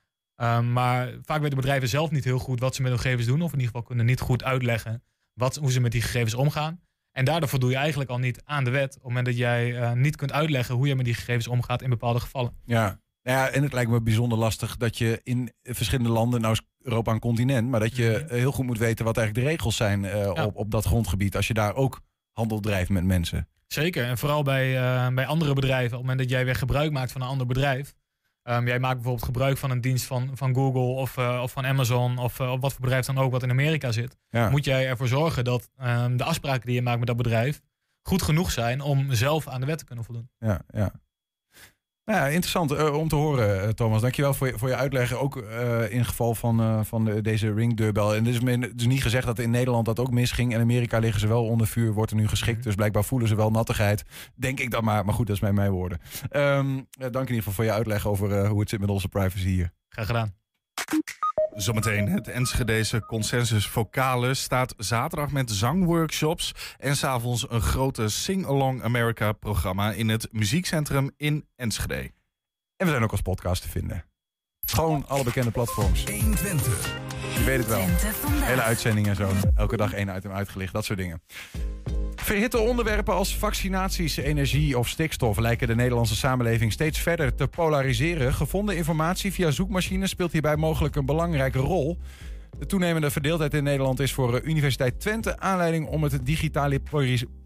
maar vaak weten bedrijven zelf niet heel goed wat ze met hun gegevens doen, of in ieder geval kunnen niet goed uitleggen wat, hoe ze met die gegevens omgaan. En daardoor voldoe je eigenlijk al niet aan de wet. Op het moment dat jij eh, niet kunt uitleggen hoe je met die gegevens omgaat in bepaalde gevallen. Ja. Nou ja, en het lijkt me bijzonder lastig dat je in verschillende landen, nou is Europa een continent, maar dat je Mhm. heel goed moet weten wat eigenlijk de regels zijn eh, Ja. op, op dat grondgebied. Als je daar ook handel drijft met mensen. Zeker. En vooral bij, eh, bij andere bedrijven. Op het moment dat jij weer gebruik maakt van een ander bedrijf. Ehm, jij maakt bijvoorbeeld gebruik van een dienst van, van Google of, eh, of van Amazon of, eh, of wat voor bedrijf dan ook wat in Amerika zit. Ja. Moet jij ervoor zorgen dat ehm, de afspraken die je maakt met dat bedrijf goed genoeg zijn om zelf aan de wet te kunnen voldoen. Ja, ja. Nou ja, interessant eh, om te horen, eh, Thomas. Dankjewel voor je, voor je uitleg. Ook eh, in geval van, van de- deze ringdeurbel. En het is, men- is niet gezegd dat in Nederland dat ook misging. In Amerika liggen ze wel onder vuur, wordt er nu geschikt. Mhm. Dus blijkbaar voelen ze wel nattigheid. Denk ik dan maar. Maar goed, dat is mijn, mijn woorden. Ehm, eh, dank in ieder geval voor je uitleg over hoe het zit met onze privacy hier. Graag gedaan. Zometeen het Enschedeze Consensus Vocale staat zaterdag met zangworkshops en s'avonds een grote Sing Along America programma in het muziekcentrum in Enschede. En we zijn ook als podcast te vinden. Gewoon alle bekende platforms. 120. Je weet het wel. Hele uitzending en zo. Elke dag één item uitgelicht, dat soort dingen. Verhitte onderwerpen als vaccinaties, energie of stikstof lijken de Nederlandse samenleving steeds verder te polariseren. Gevonden informatie via zoekmachines speelt hierbij mogelijk een belangrijke rol. De toenemende verdeeldheid in Nederland is voor eh, Universiteit Twente aanleiding om het digitale,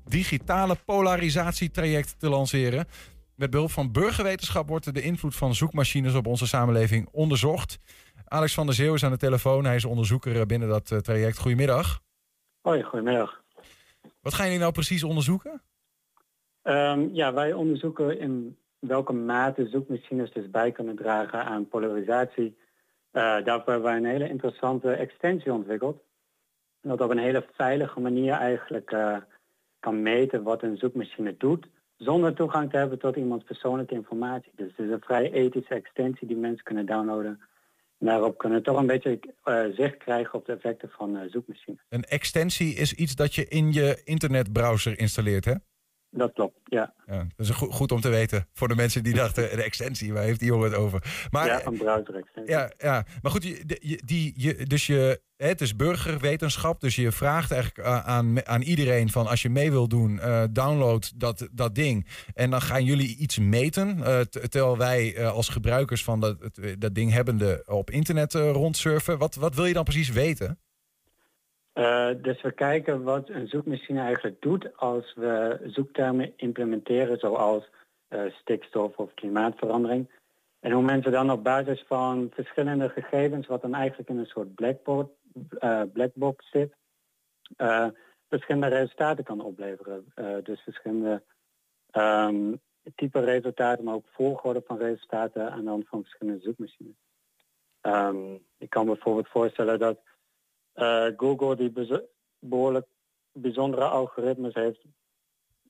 digitale polarisatietraject te lanceren. Met behulp van burgerwetenschap wordt de invloed van zoekmachines op onze samenleving onderzocht. Alex van der Zeeuw is aan de telefoon. Hij is onderzoeker eh, binnen dat eh, traject. Goedemiddag. Hoi, goedemiddag. Wat gaan jullie nou precies onderzoeken? Ehm, ja, wij onderzoeken in welke mate zoekmachines dus bij kunnen dragen aan polarisatie. Eh, daarvoor hebben wij een hele interessante extensie ontwikkeld. Dat op een hele veilige manier eigenlijk eh, kan meten wat een zoekmachine doet. Zonder toegang te hebben tot iemands persoonlijke informatie. Dus het is een vrij ethische extensie die mensen kunnen downloaden. Daarop kunnen toch een beetje eh, zicht krijgen op de effecten van eh, zoekmachines. Een extensie is iets dat je in je internetbrowser installeert, hè? Dat klopt, ja. Ja, dat is goed, goed om te weten. Voor de mensen die dachten, een extensie, waar heeft die jongen het over? Maar, ja, een browser extensie. ja, ja. maar goed, je, de- je- die, je, dus je, het is burgerwetenschap, dus je vraagt eigenlijk aan, aan iedereen van als je mee wil doen, eh, download dat, dat ding. En dan gaan jullie iets meten, eh, terwijl wij eh, als gebruikers van dat, dat ding hebbende op internet eh, rondsurfen. Wat, wat wil je dan precies weten? Eh, dus we kijken wat een zoekmachine eigenlijk doet als we zoektermen implementeren zoals eh, stikstof of klimaatverandering. En hoe mensen dan op basis van verschillende gegevens, wat dan eigenlijk in een soort blackboard, eh, blackbox zit, verschillende resultaten kan opleveren. Dus verschillende ehm, type resultaten, maar ook volgorde van resultaten aan de hand van verschillende zoekmachines. Ehm, ik kan bijvoorbeeld voorstellen dat eh, Google die behoorlijk bijzondere algoritmes heeft,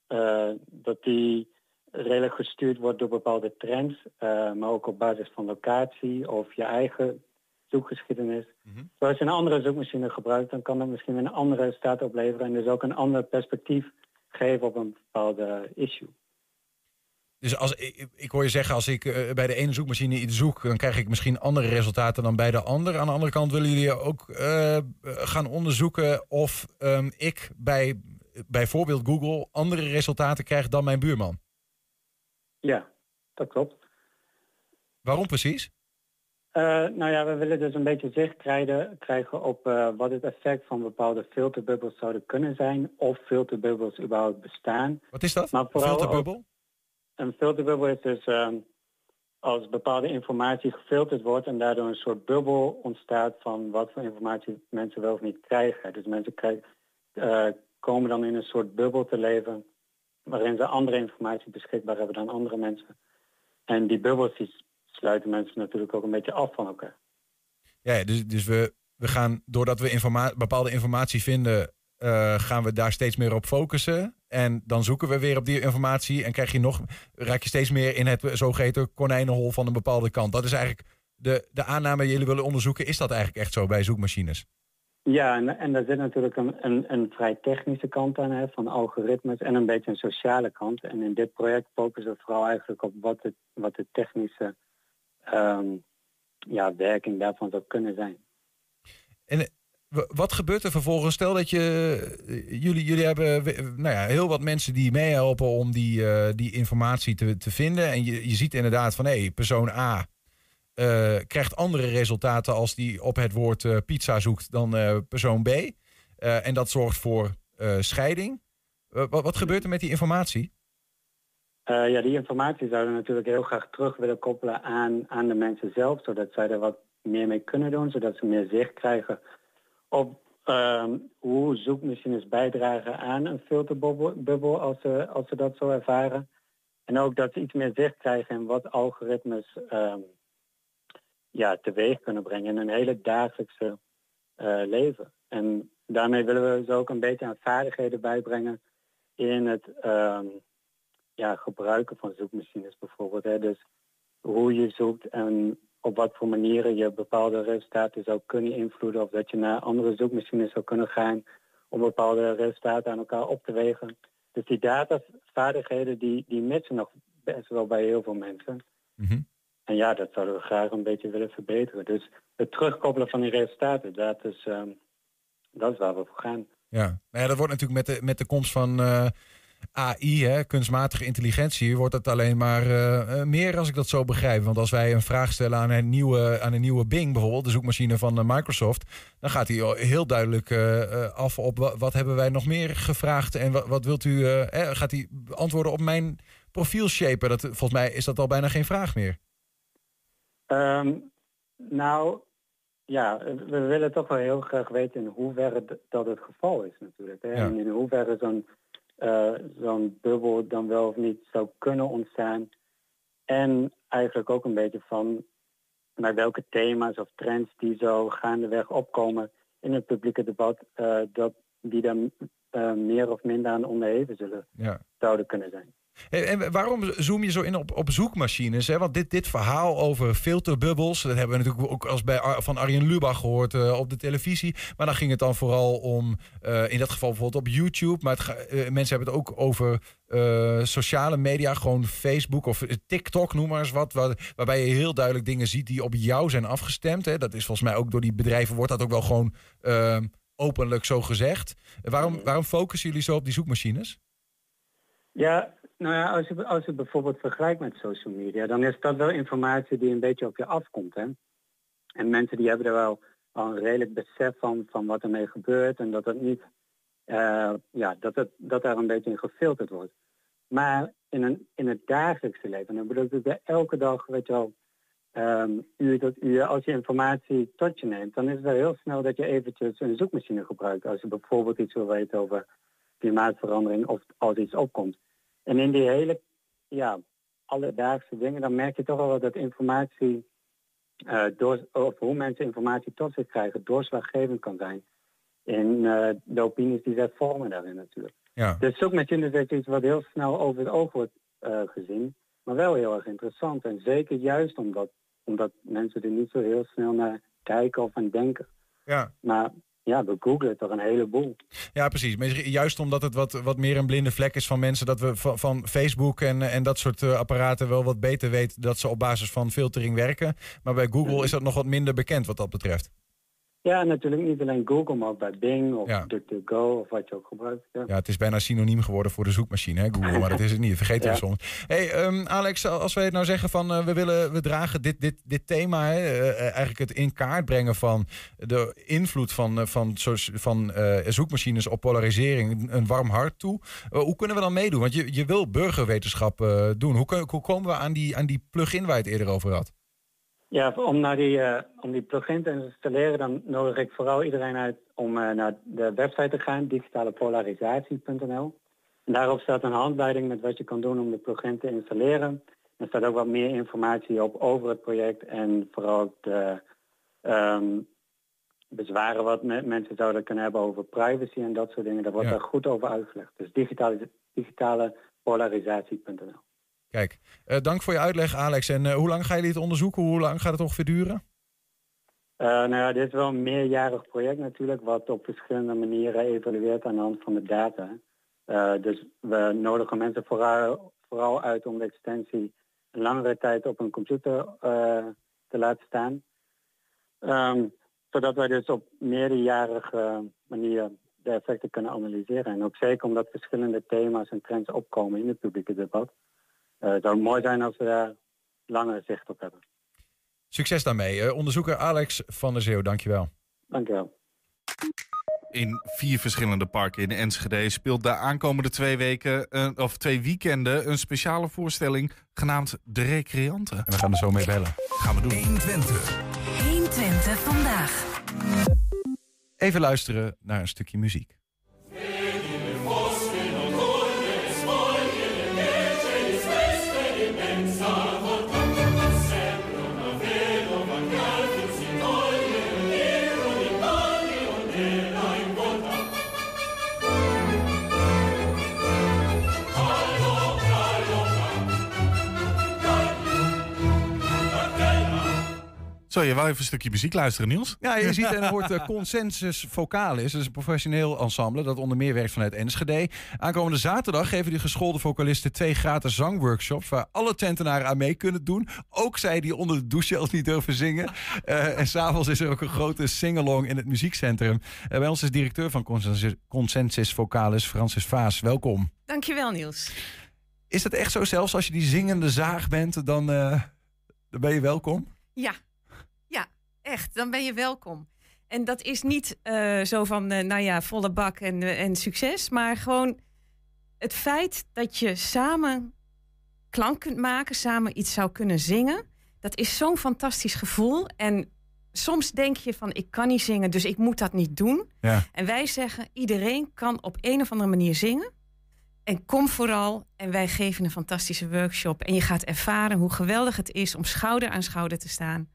eh, dat die redelijk gestuurd wordt door bepaalde trends, eh, maar ook op basis van locatie of je eigen zoekgeschiedenis. Mhm. Zoals je een andere zoekmachine gebruikt, dan kan dat misschien weer een andere resultaat opleveren en dus ook een ander perspectief geven op een bepaalde issue. Dus als, ik, ik hoor je zeggen, als ik eh, bij de ene zoekmachine iets zoek, dan krijg ik misschien andere resultaten dan bij de ander. Aan de andere kant willen jullie ook eh, gaan onderzoeken of ehm, ik bij bijvoorbeeld Google andere resultaten krijg dan mijn buurman. Ja, dat klopt. Waarom precies? Eh, nou ja, we willen dus een beetje zicht krijgen, krijgen op wat het effect van bepaalde filterbubbels zouden kunnen zijn. Of filterbubbels überhaupt bestaan. Wat is dat? Maar vooral Filterbubbel? Een filterbubbel is dus als bepaalde informatie gefilterd wordt en daardoor een soort bubbel ontstaat van wat voor informatie mensen wel of niet krijgen. Dus mensen krijgen, eh, komen dan in een soort bubbel te leven waarin ze andere informatie beschikbaar hebben dan andere mensen. En die bubbels sluiten mensen natuurlijk ook een beetje af van elkaar. Ja, ja, dus, dus we, we gaan, doordat we informa bepaalde informatie vinden, eh, gaan we daar steeds meer op focussen. En dan zoeken we weer op die informatie. En krijg je nog, raak je steeds meer in het zogeheten konijnenhol van een bepaalde kant. Dat is eigenlijk de, de aanname die jullie willen onderzoeken. Is dat eigenlijk echt zo bij zoekmachines? Ja, en, en daar zit natuurlijk een, een, een vrij technische kant aan, hè, van algoritmes en een beetje een sociale kant. En in dit project focussen we vooral eigenlijk op wat, het, wat de technische ehm, ja, werking daarvan zou kunnen zijn. En wat gebeurt er vervolgens? Stel dat je. eh, Jullie, jullie hebben nou ja, heel wat mensen die meehelpen om die, eh, die informatie te, te vinden. En je, je ziet inderdaad van hé, persoon A eh, krijgt andere resultaten als die op het woord pizza zoekt dan persoon B. En dat zorgt voor scheiding. Wat, wat gebeurt er met die informatie? Ja, die informatie zouden we natuurlijk heel graag terug willen koppelen aan, aan de mensen zelf, zodat zij er wat meer mee kunnen doen, zodat ze meer zicht krijgen op ehm, hoe zoekmachines bijdragen aan een filterbubbel als ze, als ze dat zo ervaren. En ook dat ze iets meer zicht krijgen in wat algoritmes ehm, ja, teweeg kunnen brengen in hun hele dagelijkse eh, leven. En daarmee willen we ze ook een beetje aan vaardigheden bijbrengen in het ehm, ja, gebruiken van zoekmachines bijvoorbeeld. Hè. Dus hoe je zoekt en op wat voor manieren je bepaalde resultaten zou kunnen invloeden. Of dat je naar andere zoekmachines zou kunnen gaan om bepaalde resultaten aan elkaar op te wegen. Dus die datavaardigheden die, die missen nog best wel bij heel veel mensen. Mhm. En ja, dat zouden we graag een beetje willen verbeteren. Dus het terugkoppelen van die resultaten, dat is, ehm, dat is waar we voor gaan. Ja, nou ja, dat wordt natuurlijk met de, met de komst van eh, AI, hè, kunstmatige intelligentie, wordt het alleen maar eh, eh, meer als ik dat zo begrijp. Want als wij een vraag stellen aan een nieuwe, aan een nieuwe Bing, bijvoorbeeld, de zoekmachine van eh, Microsoft, dan gaat hij al heel duidelijk af op wa- wat hebben wij nog meer gevraagd en wat, wat wilt u, eh, gaat hij antwoorden op mijn profiel shapen. Dat, volgens mij is dat al bijna geen vraag meer. Ehm, nou, ja, we willen toch wel heel graag weten in hoeverre dat het geval is natuurlijk. Hè? Ja. En in hoeverre zo'n eh, zo'n bubbel dan wel of niet zou kunnen ontstaan. En eigenlijk ook een beetje van naar welke thema's of trends die zo gaandeweg opkomen in het publieke debat, eh, dat die dan eh, meer of minder aan onderhevig zullen Ja. zouden kunnen zijn. En, waarom zoom je zo in op, op zoekmachines? Hè? Want dit, dit verhaal over filterbubbels, dat hebben we natuurlijk ook als bij Ar- van Arjen Lubach gehoord eh, op de televisie. Maar dan ging het dan vooral om, eh, in dat geval bijvoorbeeld op YouTube. Maar het eh, mensen hebben het ook over sociale media, gewoon Facebook of TikTok, noem maar eens wat. Waar, waarbij je heel duidelijk dingen ziet die op jou zijn afgestemd. Hè? Dat is volgens mij ook door die bedrijven, wordt dat ook wel gewoon openlijk zo gezegd. waarom, waarom focussen jullie zo op die zoekmachines? Ja, nou ja, als je, als je bijvoorbeeld vergelijkt met social media, dan is dat wel informatie die een beetje op je afkomt. Hè? En mensen die hebben er wel al een redelijk besef van, van wat ermee gebeurt en dat het niet, eh, ja, dat, het, dat daar een beetje in gefilterd wordt. Maar in, een, in het dagelijkse leven, dan bedoel ik bij elke dag, weet je wel, ehm, uur tot uur, als je informatie tot je neemt, dan is het wel heel snel dat je eventjes een zoekmachine gebruikt. Als je bijvoorbeeld iets wil weten over klimaatverandering of als iets opkomt. En in die hele ja, alledaagse dingen, dan merk je toch wel dat informatie, eh, door, of hoe mensen informatie tot zich krijgen, doorslaggevend kan zijn. In eh, de opinies die zij vormen daarin natuurlijk. Ja. Dus zoekmachines is iets wat heel snel over het oog wordt eh, gezien, maar wel heel erg interessant. En zeker juist omdat, omdat mensen er niet zo heel snel naar kijken of aan denken. Ja. Maar ja, we googlen toch een heleboel. Ja, precies. Juist omdat het wat, wat meer een blinde vlek is van mensen, dat we van, van Facebook en, en dat soort eh, apparaten wel wat beter weten dat ze op basis van filtering werken. Maar bij Google is dat nog wat minder bekend wat dat betreft. Ja, natuurlijk niet alleen Google, maar ook bij Bing of Ja. DuckDuckGo of wat je ook gebruikt. Ja. Ja, het is bijna synoniem geworden voor de zoekmachine, hè, Google, maar dat is het niet. Vergeet Ja. het soms. Hey, ehm, Alex, als wij nou zeggen van eh, we willen, we dragen dit, dit, dit thema, hè, eh, eh, eigenlijk het in kaart brengen van de invloed van, van, van zoekmachines op polarisering, een warm hart toe. Hoe kunnen we dan meedoen? Want je, je wil burgerwetenschap doen. Hoe, kun- hoe komen we aan die, aan die plugin waar je het eerder over had? Ja, om, naar die, eh, om die plugin te installeren, dan nodig ik vooral iedereen uit om eh, naar de website te gaan, digitalepolarisatie.nl. En daarop staat een handleiding met wat je kan doen om de plugin te installeren. Er staat ook wat meer informatie op over het project en vooral de, ehm, bezwaren wat me- mensen zouden kunnen hebben over privacy en dat soort dingen. Daar wordt Ja. daar goed over uitgelegd. Dus digitale, digitale polarisatie.nl. Kijk, eh, dank voor je uitleg Alex. En eh, hoe lang gaan jullie het onderzoeken? Hoe lang gaat het ongeveer duren? Eh, nou ja, dit is wel een meerjarig project natuurlijk, wat op verschillende manieren evalueert aan de hand van de data. Dus we nodigen mensen vooral, vooral uit om de extensie een langere tijd op een computer te laten staan. Ehm, zodat wij dus op meerjarige manier de effecten kunnen analyseren. En ook zeker omdat verschillende thema's en trends opkomen in het publieke debat. Eh, zou het mooi zijn als we daar langer zicht op hebben. Succes daarmee. Eh, onderzoeker Alex van der Zeeuw, dankjewel. Dankjewel. In vier verschillende parken in Enschede speelt de aankomende twee weken, eh, of twee weekenden, een speciale voorstelling genaamd De Recreanten. En we gaan er zo mee bellen. Gaan we doen. 120. 120 vandaag. Even luisteren naar een stukje muziek. Zo, je wou even een stukje muziek luisteren, Niels? Ja, je ziet en hoort uh, Consensus Vocalis. Dat is een professioneel ensemble dat onder meer werkt vanuit Enschede. Aankomende zaterdag geven die geschoolde vocalisten twee gratis zangworkshops... waar alle tentenaren aan mee kunnen doen. Ook zij die onder de douche zelfs niet durven zingen. Uh, en s'avonds is er ook een grote singalong in het muziekcentrum. Uh, bij ons is directeur van Consensus, Consensus Vocalis, Francis Vaas. Welkom. Dankjewel, Niels. Is het echt zo, zelfs als je die zingende zaag bent, dan, uh, dan ben je welkom? Ja, echt. Dan ben je welkom. En dat is niet uh, zo van, uh, nou ja, volle bak en, uh, en succes. Maar gewoon het feit dat je samen klank kunt maken, samen iets zou kunnen zingen. Dat is zo'n fantastisch gevoel. En soms denk je van, ik kan niet zingen, dus ik moet dat niet doen. Ja. En wij zeggen, iedereen kan op een of andere manier zingen. En kom vooral en wij geven een fantastische workshop. En je gaat ervaren hoe geweldig het is om schouder aan schouder te staan.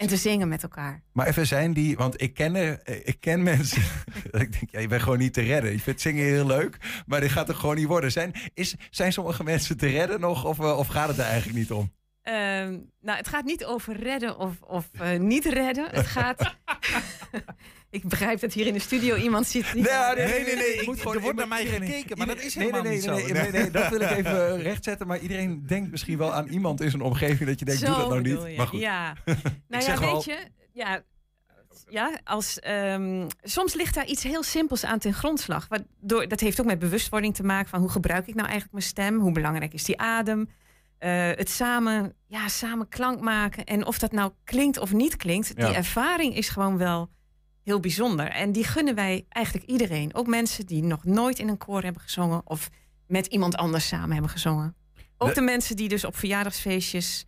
En te zingen met elkaar. Maar even zijn die, want ik ken, ik ken mensen. ik denk, ja, je bent gewoon niet te redden. Je vindt zingen heel leuk, maar dit gaat er gewoon niet worden. Zijn, is, zijn sommige mensen te redden nog, of, of gaat het er eigenlijk niet om? Uh, nou, het gaat niet over redden of, of uh, niet redden. Het gaat. ik begrijp dat hier in de studio iemand zit. Die... Nee, nee, nee, nee, nee. Ik gewoon, er wordt naar mij gekeken, maar dat is helemaal nee, nee, niet nee, zo. Nee, nee, nee, dat wil ik even rechtzetten. Maar iedereen denkt misschien wel aan iemand in zijn omgeving dat je denkt, zo doe dat nou niet. Je. Maar goed. Ja, nou ja, weet je, ja, ja, als, um, soms ligt daar iets heel simpels aan ten grondslag. Waardoor, dat heeft ook met bewustwording te maken van hoe gebruik ik nou eigenlijk mijn stem? Hoe belangrijk is die adem? Uh, het samen, ja, samen klank maken. En of dat nou klinkt of niet klinkt, ja. die ervaring is gewoon wel heel bijzonder. En die gunnen wij eigenlijk iedereen. Ook mensen die nog nooit in een koor hebben gezongen of met iemand anders samen hebben gezongen. Ook de, de mensen die dus op verjaardagsfeestjes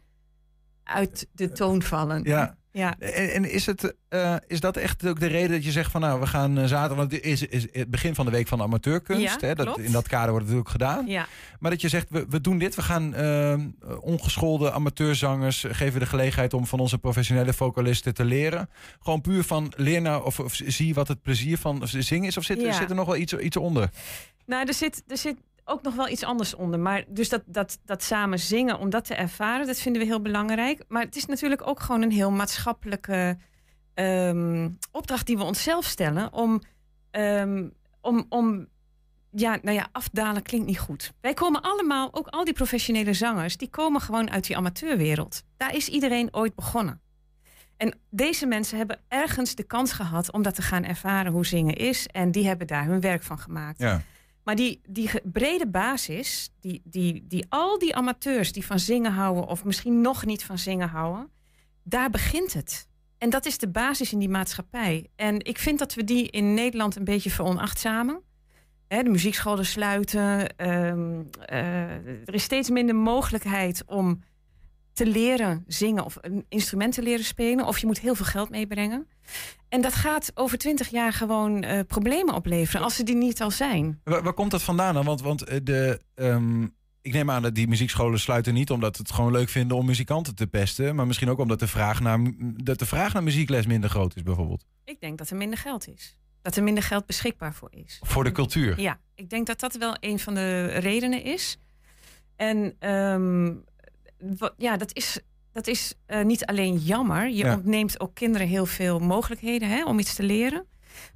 uit de toon vallen. Ja. Ja. En, en is, het, uh, is dat echt ook de reden dat je zegt van nou, we gaan uh, zaterdag, want het is, is het begin van de week van de amateurkunst. Ja, hè, dat, in dat kader wordt het natuurlijk gedaan. Ja. Maar dat je zegt, we, we doen dit, we gaan uh, ongeschoolde amateurzangers geven de gelegenheid om van onze professionele vocalisten te leren. Gewoon puur van leer nou of, of zie wat het plezier van zingen is, of zit, ja. zit er nog wel iets, iets onder? Nou, er zit, er zit ook nog wel iets anders onder. Maar dus dat, dat, dat samen zingen, om dat te ervaren, dat vinden we heel belangrijk. Maar het is natuurlijk ook gewoon een heel maatschappelijke um, opdracht die we onszelf stellen. Om, um, om, om ja, nou ja, afdalen klinkt niet goed. Wij komen allemaal, ook al die professionele zangers, die komen gewoon uit die amateurwereld. Daar is iedereen ooit begonnen. En deze mensen hebben ergens de kans gehad om dat te gaan ervaren hoe zingen is. En die hebben daar hun werk van gemaakt. Ja. Maar die, die brede basis, die, die, die al die amateurs die van zingen houden, of misschien nog niet van zingen houden, daar begint het. En dat is de basis in die maatschappij. En ik vind dat we die in Nederland een beetje veronachtzamen. De muziekscholen sluiten. Um, uh, er is steeds minder mogelijkheid om te leren zingen of een instrument te leren spelen. Of je moet heel veel geld meebrengen. En dat gaat over twintig jaar gewoon uh, problemen opleveren als ze die niet al zijn. Waar, waar komt dat vandaan dan? Want, want de, um, ik neem aan dat die muziekscholen sluiten niet omdat het gewoon leuk vinden om muzikanten te pesten. Maar misschien ook omdat de vraag naar, dat de vraag naar muziekles minder groot is, bijvoorbeeld. Ik denk dat er minder geld is. Dat er minder geld beschikbaar voor is. Voor de cultuur? Ja, ik denk dat dat wel een van de redenen is. En ja, dat is, dat is uh, niet alleen jammer. Je ontneemt ook kinderen heel veel mogelijkheden hè, om iets te leren.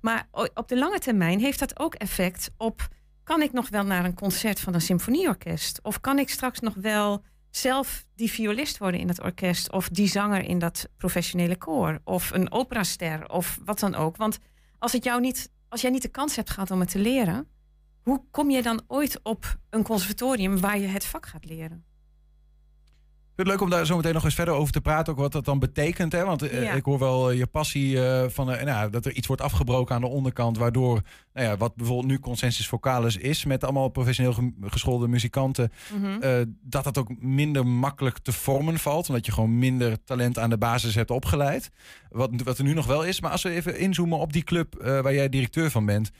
Maar op de lange termijn heeft dat ook effect op kan ik nog wel naar een concert van een symfonieorkest? Of kan ik straks nog wel zelf die violist worden in het orkest? Of die zanger in dat professionele koor? Of een operaster? Of wat dan ook. Want als, het jou niet, als jij niet de kans hebt gehad om het te leren, hoe kom je dan ooit op een conservatorium waar je het vak gaat leren? Het leuk om daar zo meteen nog eens verder over te praten, ook wat dat dan betekent. Hè? Want eh, ik hoor wel eh, je passie uh, van nou, dat er iets wordt afgebroken aan de onderkant, waardoor nou ja, wat bijvoorbeeld nu consensus vocalis is, met allemaal professioneel geschoolde muzikanten, mhm. dat dat ook minder makkelijk te vormen valt, omdat je gewoon minder talent aan de basis hebt opgeleid. Wat, wat er nu nog wel is. Maar als we even inzoomen op die club waar jij directeur van bent.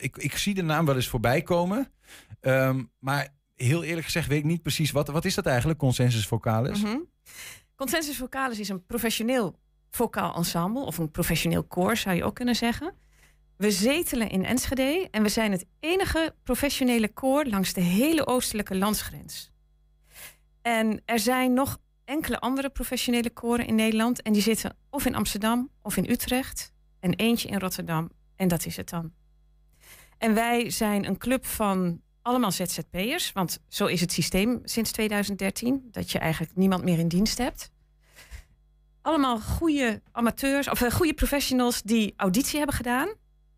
ik, ik zie de naam wel eens voorbij komen. Um, maar heel eerlijk gezegd weet ik niet precies wat, wat is dat eigenlijk, consensus vocalis? Mm Consensus vocalis is een professioneel vocaal ensemble of een professioneel koor zou je ook kunnen zeggen. We zetelen in Enschede en we zijn het enige professionele koor langs de hele oostelijke landsgrens. En er zijn nog enkele andere professionele koren in Nederland en die zitten of in Amsterdam of in Utrecht en eentje in Rotterdam en dat is het dan. En wij zijn een club van allemaal ZZP'ers, want zo is het systeem sinds 2013, dat je eigenlijk niemand meer in dienst hebt. Allemaal goede amateurs, of uh, goede professionals die auditie hebben gedaan.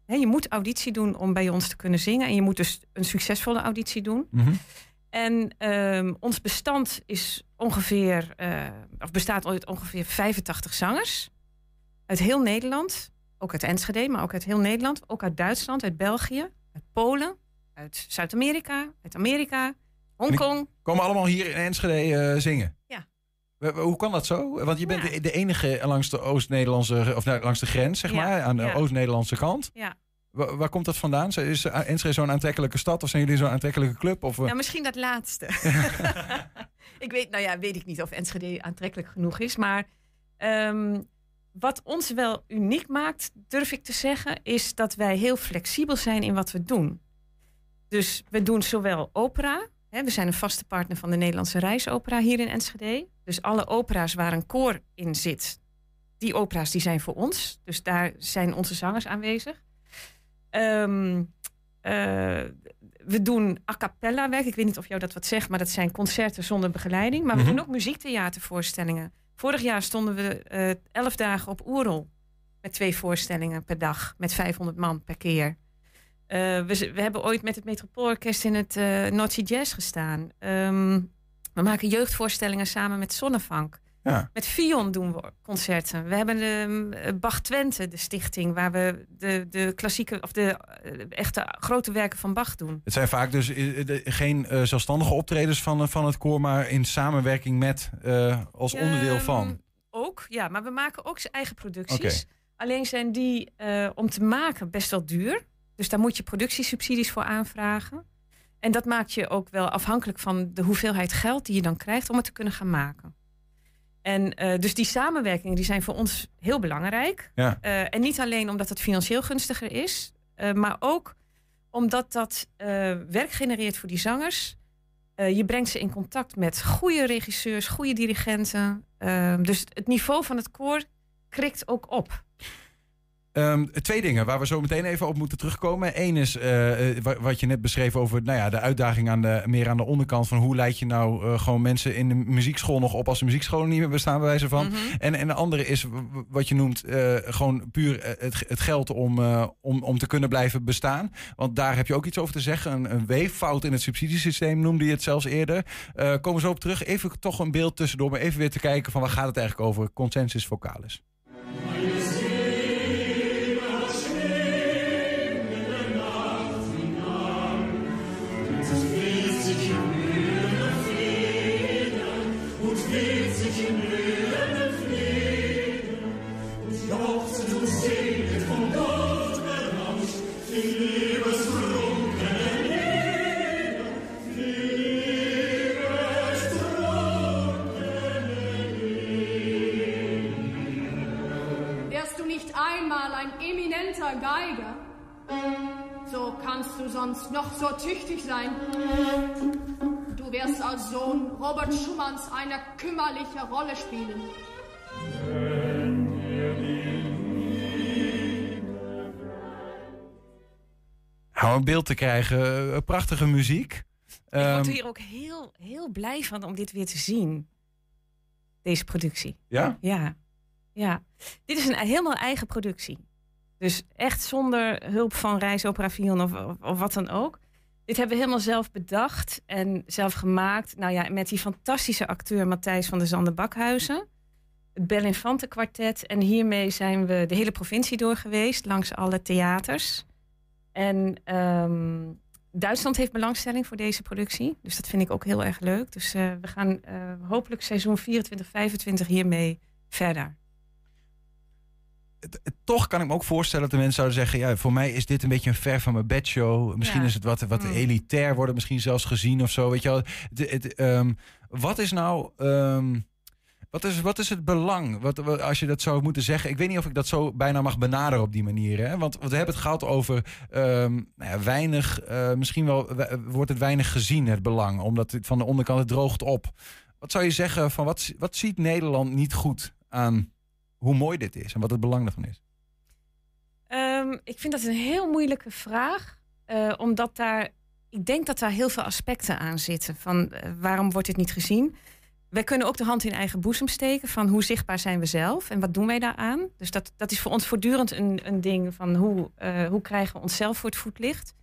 je moet auditie doen om bij ons te kunnen zingen. En je moet dus een succesvolle auditie doen. Mhm. En ehm, ons bestand is ongeveer, uh, of bestaat uit ongeveer 85 zangers. Uit heel Nederland. Ook uit Enschede, maar ook uit heel Nederland. Ook uit Duitsland, uit België, uit Polen, uit Zuid-Amerika, uit Amerika, Hongkong. Komen allemaal hier in Enschede uh, zingen? Ja. Hoe kan dat zo? Want je bent de enige langs de Oost-Nederlandse, of nou, langs de grens, zeg maar, aan de Oost-Nederlandse kant. Ja. Waar, waar, komt dat vandaan? Is Enschede zo'n aantrekkelijke stad of zijn jullie zo'n aantrekkelijke club? Of, nou, misschien dat laatste. ik weet, nou ja, weet ik niet of Enschede aantrekkelijk genoeg is, maar um, wat ons wel uniek maakt, durf ik te zeggen, is dat wij heel flexibel zijn in wat we doen. Dus we doen zowel opera. Hè, we zijn een vaste partner van de Nederlandse Reisopera hier in Enschede. Dus alle opera's waar een koor in zit, die opera's die zijn voor ons. Dus daar zijn onze zangers aanwezig. Um, we doen a cappella werk. Ik weet niet of jou dat wat zegt, maar dat zijn concerten zonder begeleiding. Maar we mhm. doen ook muziektheatervoorstellingen. Vorig jaar stonden we uh, elf dagen op Oerol. Met twee voorstellingen per dag. Met 500 man per keer. Eh, we, we, hebben ooit met het Metropoolorkest in het uh, Noordse Jazz gestaan. Ehm, we maken jeugdvoorstellingen samen met Zonnevank. Ja. Met Fion doen we concerten. We hebben de uh, Bach Twente, de stichting, waar we de, de klassieke of de echte grote werken van Bach doen. Het zijn vaak dus geen zelfstandige optredens van, van het koor, maar in samenwerking met als onderdeel van. Ook, ja, maar we maken ook zijn eigen producties. Alleen zijn die om te maken best wel duur. Dus daar moet je productiesubsidies voor aanvragen. En dat maakt je ook wel afhankelijk van de hoeveelheid geld die je dan krijgt om het te kunnen gaan maken. En uh, dus die samenwerkingen die zijn voor ons heel belangrijk. Ja. Uh, en niet alleen omdat het financieel gunstiger is, uh, maar ook omdat dat werk genereert voor die zangers. je brengt ze in contact met goede regisseurs, goede dirigenten. dus het niveau van het koor krikt ook op. Um, twee dingen waar we zo meteen even op moeten terugkomen. Eén is uh, wat je net beschreef over nou ja, de uitdaging aan de, meer aan de onderkant. Van hoe leid je nou uh, gewoon mensen in de muziekschool nog op als de muziekscholen niet meer bestaan, bij wijze van. Mm -hmm. en, en de andere is wat je noemt uh, gewoon puur het, het geld om, om, om te kunnen blijven bestaan. Want daar heb je ook iets over te zeggen. Een, een weeffout in het subsidiesysteem noemde je het zelfs eerder. komen we zo op terug. Even toch een beeld tussendoor, maar even weer te kijken van waar gaat het eigenlijk over. Consensus vocalis. Sonst noch so tüchtig sein. Du wirst als Sohn Robert Schumanns eine kümmerliche Rolle spielen. Nou, een beeld te krijgen. eh, Prachtige muziek. Ik word Ehm, hier ook heel, heel blij van om dit weer te zien. Deze productie. ja? Ja. ja. Dit is een helemaal eigen productie. Dus echt zonder hulp van Reisopera of, of, wat dan ook. Dit hebben we helemaal zelf bedacht en zelf gemaakt. Nou ja, met die fantastische acteur Matthijs van der Zanden Bakhuizen. Het Bel Infante kwartet. En hiermee zijn we de hele provincie door geweest, langs alle theaters. En ehm, Duitsland heeft belangstelling voor deze productie. Dus dat vind ik ook heel erg leuk. Dus eh, we gaan eh, hopelijk seizoen 24, 25 hiermee verder. Toch kan ik me ook voorstellen dat de mensen zouden zeggen... ja, voor mij is dit een beetje een ver van mijn bedshow. Misschien Ja. is het wat, wat Mm. elitair worden, misschien zelfs gezien of zo. Weet je wel. Het, het, ehm, wat is nou... ehm, wat is, wat is het belang? Wat, wat- als je dat zou moeten zeggen. Ik weet niet of ik dat zo bijna mag benaderen op die manier. Hè? Want, want we hebben het gehad over ehm, nou ja, weinig. eh, misschien wel we- wordt het weinig gezien, het belang. Omdat het van de onderkant het droogt op. Wat zou je zeggen van wat, wat ziet Nederland niet goed aan hoe mooi dit is en wat het belang daarvan is? Ehm, ik vind dat een heel moeilijke vraag. eh, omdat daar, ik denk dat daar heel veel aspecten aan zitten. Van eh, waarom wordt dit niet gezien? Wij kunnen ook de hand in eigen boezem steken van hoe zichtbaar zijn we zelf en wat doen wij daaraan. Dus dat, dat is voor ons voortdurend een, een ding van hoe, eh, hoe krijgen we onszelf voor het voetlicht.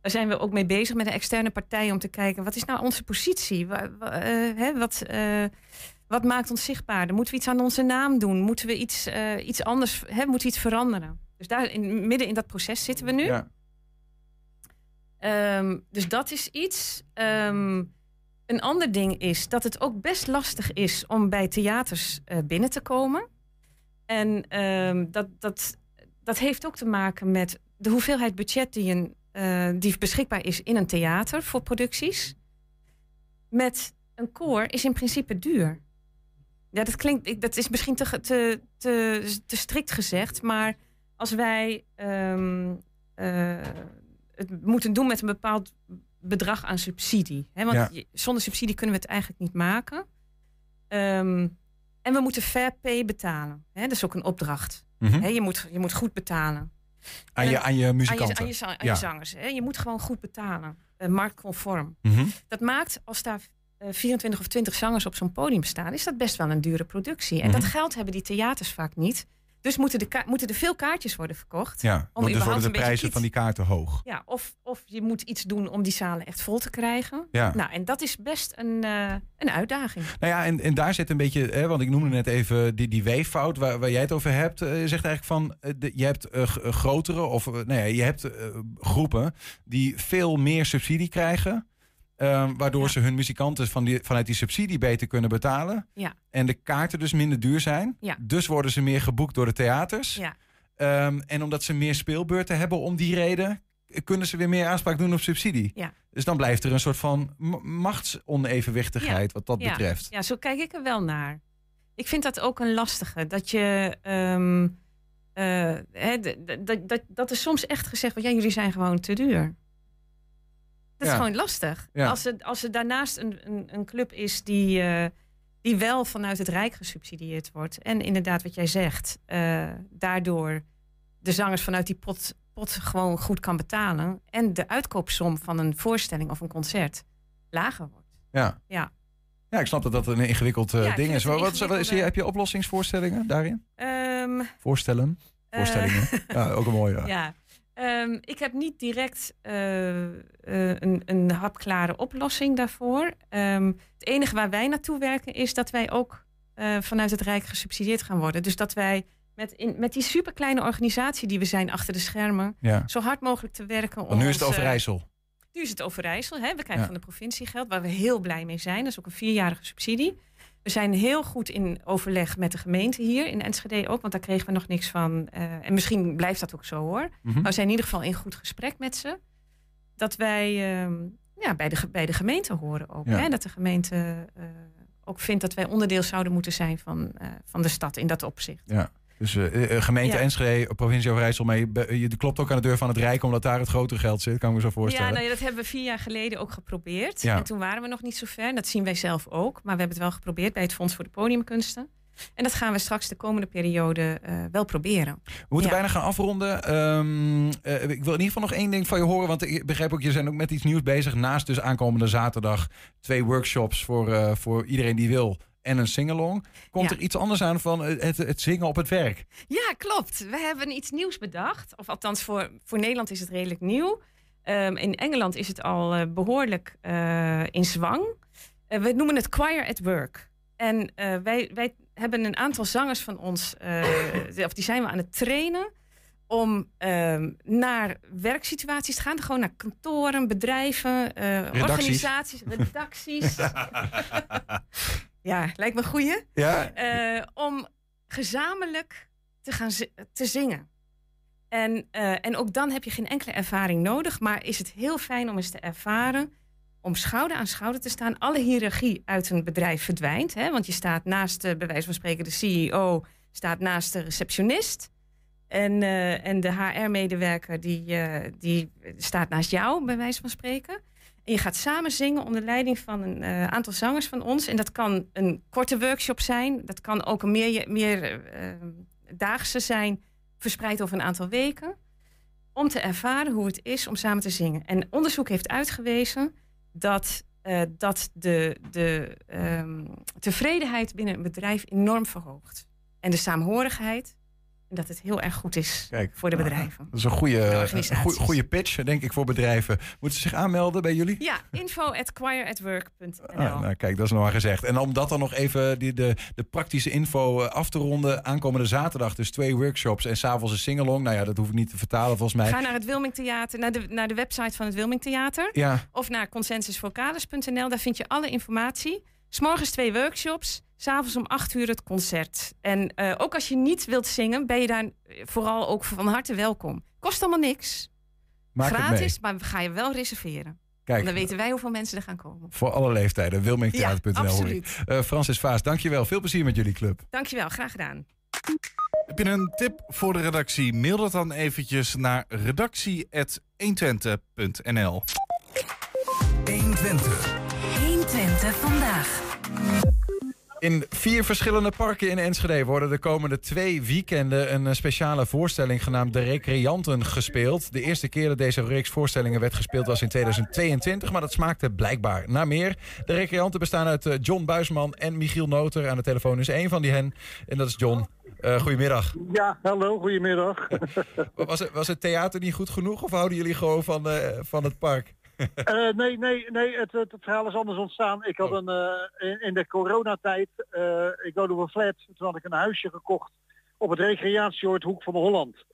Daar zijn we ook mee bezig met een externe partij om te kijken wat is nou onze positie? Wat, eh, wat maakt ons zichtbaarder? Moeten we iets aan onze naam doen? Moeten we iets, eh, iets anders, hè, moeten we iets veranderen? Dus daar in, midden in dat proces zitten we nu. Ja. Ehm, dus dat is iets. Ehm, een ander ding is dat het ook best lastig is om bij theaters eh, binnen te komen. En ehm, dat, dat, dat heeft ook te maken met de hoeveelheid budget die, een, eh, die beschikbaar is in een theater voor producties. Met een koor is in principe duur. Ja, dat klinkt, dat is misschien te, te, te, te strikt gezegd, maar als wij ehm, eh, het moeten doen met een bepaald bedrag aan subsidie. Hè? Want Ja. zonder subsidie kunnen we het eigenlijk niet maken. Ehm, en we moeten fair pay betalen. Hè? Dat is ook een opdracht. Mhm. Hè? Je, moet, je moet goed betalen. Aan, je, aan je muzikanten. Aan je, aan je, Ja. zangers. Hè? Je moet gewoon goed betalen. Eh, marktconform. Mhm. Dat maakt, als daar 24 of 20 zangers op zo'n podium staan, is dat best wel een dure productie. En Mhm. dat geld hebben die theaters vaak niet. Dus moeten, de moeten er veel kaartjes worden verkocht. Ja, om dus worden de prijzen van die kaarten hoog. Ja, of, of je moet iets doen om die zalen echt vol te krijgen. Ja. Nou, en dat is best een, eh, een uitdaging. Nou ja, en, en daar zit een beetje, hè, want ik noemde net even die, die weeffout waar, waar jij het over hebt. Eh, je zegt eigenlijk van, eh, de- je hebt eh, eh, grotere of, eh, nou ja, je hebt eh, groepen die veel meer subsidie krijgen. Eh, waardoor ze hun muzikanten van die, vanuit die subsidie beter kunnen betalen. Ja. En de kaarten dus minder duur zijn. Ja. Dus worden ze meer geboekt door de theaters. Ja. Ehm, en omdat ze meer speelbeurten hebben om die reden, kunnen ze weer meer aanspraak doen op subsidie. Ja. Dus dan blijft er een soort van ma- machtsonevenwichtigheid wat dat betreft. Ja, zo kijk ik er wel naar. Ik vind dat ook een lastige. Dat je. ehm, eh, dat, dat, dat er soms echt gezegd wordt: ja, jullie zijn gewoon te duur. Dat is gewoon lastig. Als, er, als er daarnaast een, een, een club is die, eh, die wel vanuit het Rijk gesubsidieerd wordt. En inderdaad, wat jij zegt, eh, daardoor de zangers vanuit die pot, pot gewoon goed kan betalen. En de uitkoopsom van een voorstelling of een concert lager wordt. Ja. Ja. Ja, ik snap dat dat een ingewikkeld eh, Ja, ding is. een Wat, wat, heb je oplossingsvoorstellingen daarin? Ehm, Voorstellen? Voorstellingen? ja, ook een mooie. Ja. Ehm, ik heb niet direct eh, eh, een, een hapklare oplossing daarvoor. Ehm, het enige waar wij naartoe werken is dat wij ook eh, vanuit het Rijk gesubsidieerd gaan worden. Dus dat wij met, in, met die superkleine organisatie die we zijn achter de schermen, Ja. zo hard mogelijk te werken. Om Want nu is het Overijssel. nu is het Overijssel. Hè? We krijgen Ja. van de provincie geld, waar we heel blij mee zijn. Dat is ook een vierjarige subsidie. We zijn heel goed in overleg met de gemeente hier in Enschede ook, want daar kregen we nog niks van. Eh, en misschien blijft dat ook zo hoor. Mhm. Maar we zijn in ieder geval in goed gesprek met ze. Dat wij ehm, ja, bij, de, bij de gemeente horen ook. Ja. Hè? Dat de gemeente eh, ook vindt dat wij onderdeel zouden moeten zijn van, eh, van de stad in dat opzicht. Ja. Dus uh, gemeente Ja. Enschede, provincie Overijssel be- Je klopt ook aan de deur van het Rijk, omdat daar het grote geld zit. Kan ik me zo voorstellen. Ja, nou ja, dat hebben we vier jaar geleden ook geprobeerd. Ja. En toen waren we nog niet zo ver. Dat zien wij zelf ook. Maar we hebben het wel geprobeerd bij het Fonds voor de Podiumkunsten. En dat gaan we straks de komende periode eh, wel proberen. We moeten Ja. bijna gaan afronden. Ehm, eh, ik wil in ieder geval nog één ding van je horen. Want ik begrijp ook, je zijn ook met iets nieuws bezig. Naast dus aankomende zaterdag twee workshops voor, eh, voor iedereen die wil. En een singalong. Komt Ja. er iets anders aan van het, het zingen op het werk? Ja, klopt. We hebben iets nieuws bedacht. Of althans, voor, voor Nederland is het redelijk nieuw. Ehm, in Engeland is het al eh, behoorlijk eh, in zwang. Eh, we noemen het Choir at Work. En wij, wij hebben een aantal zangers van ons, of die zijn we aan het trainen om ehm, naar werksituaties te gaan. Gewoon naar kantoren, bedrijven, eh, organisaties, redacties. ja, lijkt me een goeie. Ja? Eh, om gezamenlijk te gaan te zingen. En, eh, en ook dan heb je geen enkele ervaring nodig, maar is het heel fijn om eens te ervaren om schouder aan schouder te staan. Alle hiërarchie uit een bedrijf verdwijnt, hè, want je staat naast de, bij wijze van spreken, de CEO, staat naast de receptionist. En, eh, en de HR-medewerker die, eh, die staat naast jou, bij wijze van spreken. En je gaat samen zingen onder leiding van een eh, aantal zangers van ons. En dat kan een korte workshop zijn. Dat kan ook een meer, meer eh, daagse zijn, verspreid over een aantal weken. Om te ervaren hoe het is om samen te zingen. En onderzoek heeft uitgewezen dat, eh, dat de, de ehm, tevredenheid binnen een bedrijf enorm verhoogt. En de saamhorigheid. Dat het heel erg goed is Kijk, voor de nou, bedrijven. Dat is een goede, een organisaties. goede, goede pitch, denk ik, voor bedrijven. Moeten ze zich aanmelden bij jullie? Ja, info at choiratwork.nl. Ah, nou, kijk, dat is nog maar gezegd. En om dat dan nog even die, de, de praktische info eh, af te ronden. Aankomende zaterdag dus twee workshops en s'avonds een singalong. Nou ja, dat hoef ik niet te vertalen volgens mij. Ga naar het Wilming Theater, naar de, naar de website van het Wilming Theater. Ja. Of naar consensusvocalis.nl. Daar vind je alle informatie. S'morgens twee workshops. S'avonds om acht uur het concert. En eh, ook als je niet wilt zingen, ben je daar eh, vooral ook van harte welkom. Kost allemaal niks. Maak het Gratis, mee. maar we gaan je wel reserveren. Kijk. Dan weten wij hoeveel mensen er gaan komen. Voor alle leeftijden. Wilmingtheater.nl. Ja, hoor ik. absoluut. Eh, Francis Vaas, dankjewel. Veel plezier met jullie club. Dankjewel, graag gedaan. Heb je een tip voor de redactie? Mail dat dan eventjes naar redactie.120.nl 120. 120 vandaag. In vier verschillende parken in Enschede worden de komende twee weekenden een eh, speciale voorstelling genaamd De Recreanten gespeeld. De eerste keer dat deze reeks voorstellingen werd gespeeld was in 2022, maar dat smaakte blijkbaar naar meer. De Recreanten bestaan uit eh, John Buisman en Michiel Noter. Aan de telefoon is één van die hen en dat is John. Eh goedemiddag. Ja, hallo, goedemiddag. Was het, was het theater niet goed genoeg of houden jullie gewoon van, eh, van het park? Eh, nee, nee, nee, het, het, verhaal is anders ontstaan. Ik had een, eh, in, in de coronatijd, eh ik woonde op een flat, toen had ik een huisje gekocht op het recreatieoord Hoek van Holland.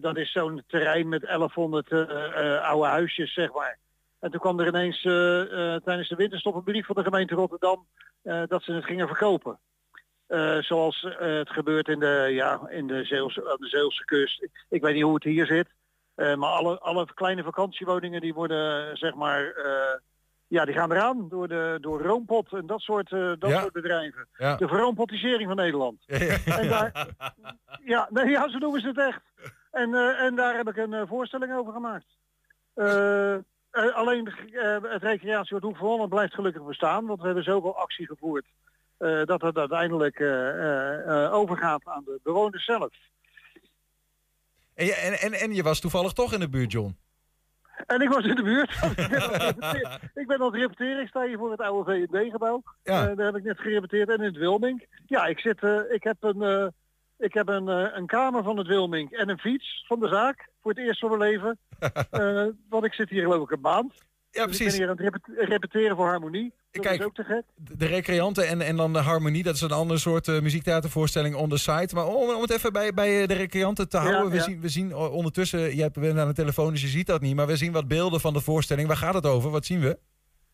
Dat is zo'n terrein met 1100 eh, eh, oude huisjes, zeg maar. En toen kwam er ineens tijdens de winterstop een brief van de gemeente Rotterdam dat ze het gingen verkopen. Zoals het gebeurt in de, ja, in de, Zeelse, aan de Zeelse kust. Ik weet niet hoe het hier zit. Eh, maar alle, alle kleine vakantiewoningen die worden, zeg maar, eh, ja, die gaan eraan door, de, door Roompot en dat soort, eh, dat Ja. soort bedrijven. Ja. De verroompottisering van Nederland. En daar, ja, nee, ja, zo noemen ze het echt. En, en daar heb ik een voorstelling over gemaakt. Alleen het recreatieoord Hoek van Holland blijft gelukkig bestaan, want we hebben zoveel actie gevoerd. dat het uiteindelijk overgaat aan de bewoners zelf. En, je- en, en, en je was toevallig toch in de buurt, John? En ik was in de buurt. ik, ben aan het repeteren. ik sta hier voor het oude V&D-gebouw. Ja. daar heb ik net gerepeteerd. En in het Wilming. Ja, ik, zit, eh, ik heb, een, eh, ik heb een, eh, een kamer van het Wilming en een fiets van de zaak. Voor het eerst van mijn leven. Eh, want ik zit hier geloof ik een maand. Ja, Dus precies. ik ben hier aan het repet- repeteren voor harmonie. Dat Kijk, is ook te gek. de recreanten en, en dan de harmonie, dat is een ander soort eh, muziektheatervoorstelling on the site. Maar om, om het even bij, bij eh, de recreanten te Ja, houden, we, ja. Zien, we zien o- ondertussen, je bent aan de telefoon, dus je ziet dat niet, maar we zien wat beelden van de voorstelling. Waar gaat het over? Wat zien we?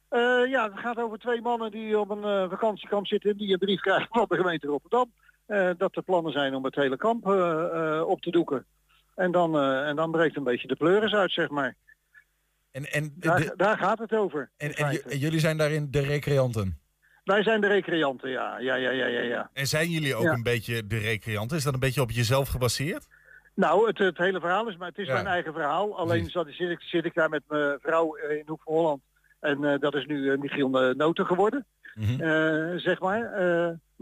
Eh, ja, het gaat over twee mannen die op een eh, vakantiekamp zitten en die een brief krijgen van de gemeente Rotterdam. eh, dat er plannen zijn om het hele kamp eh, eh, op te doeken. En dan, eh, en dan breekt een beetje de pleuris uit, zeg maar. En, en, Daar, de- daar gaat het over. en, en, jullie zijn daarin de recreanten. Wij zijn de recreanten, ja. ja, ja, ja, ja, ja. En zijn jullie ook Ja. een beetje de recreanten? Is dat een beetje op jezelf gebaseerd? Nou, het, het hele verhaal is, maar het is Ja. mijn eigen verhaal. Alleen zat, zit, ik, zit ik daar met mijn vrouw eh, in Hoek van Holland. En eh, dat is nu eh, Michiel Noten geworden, eh, zeg maar.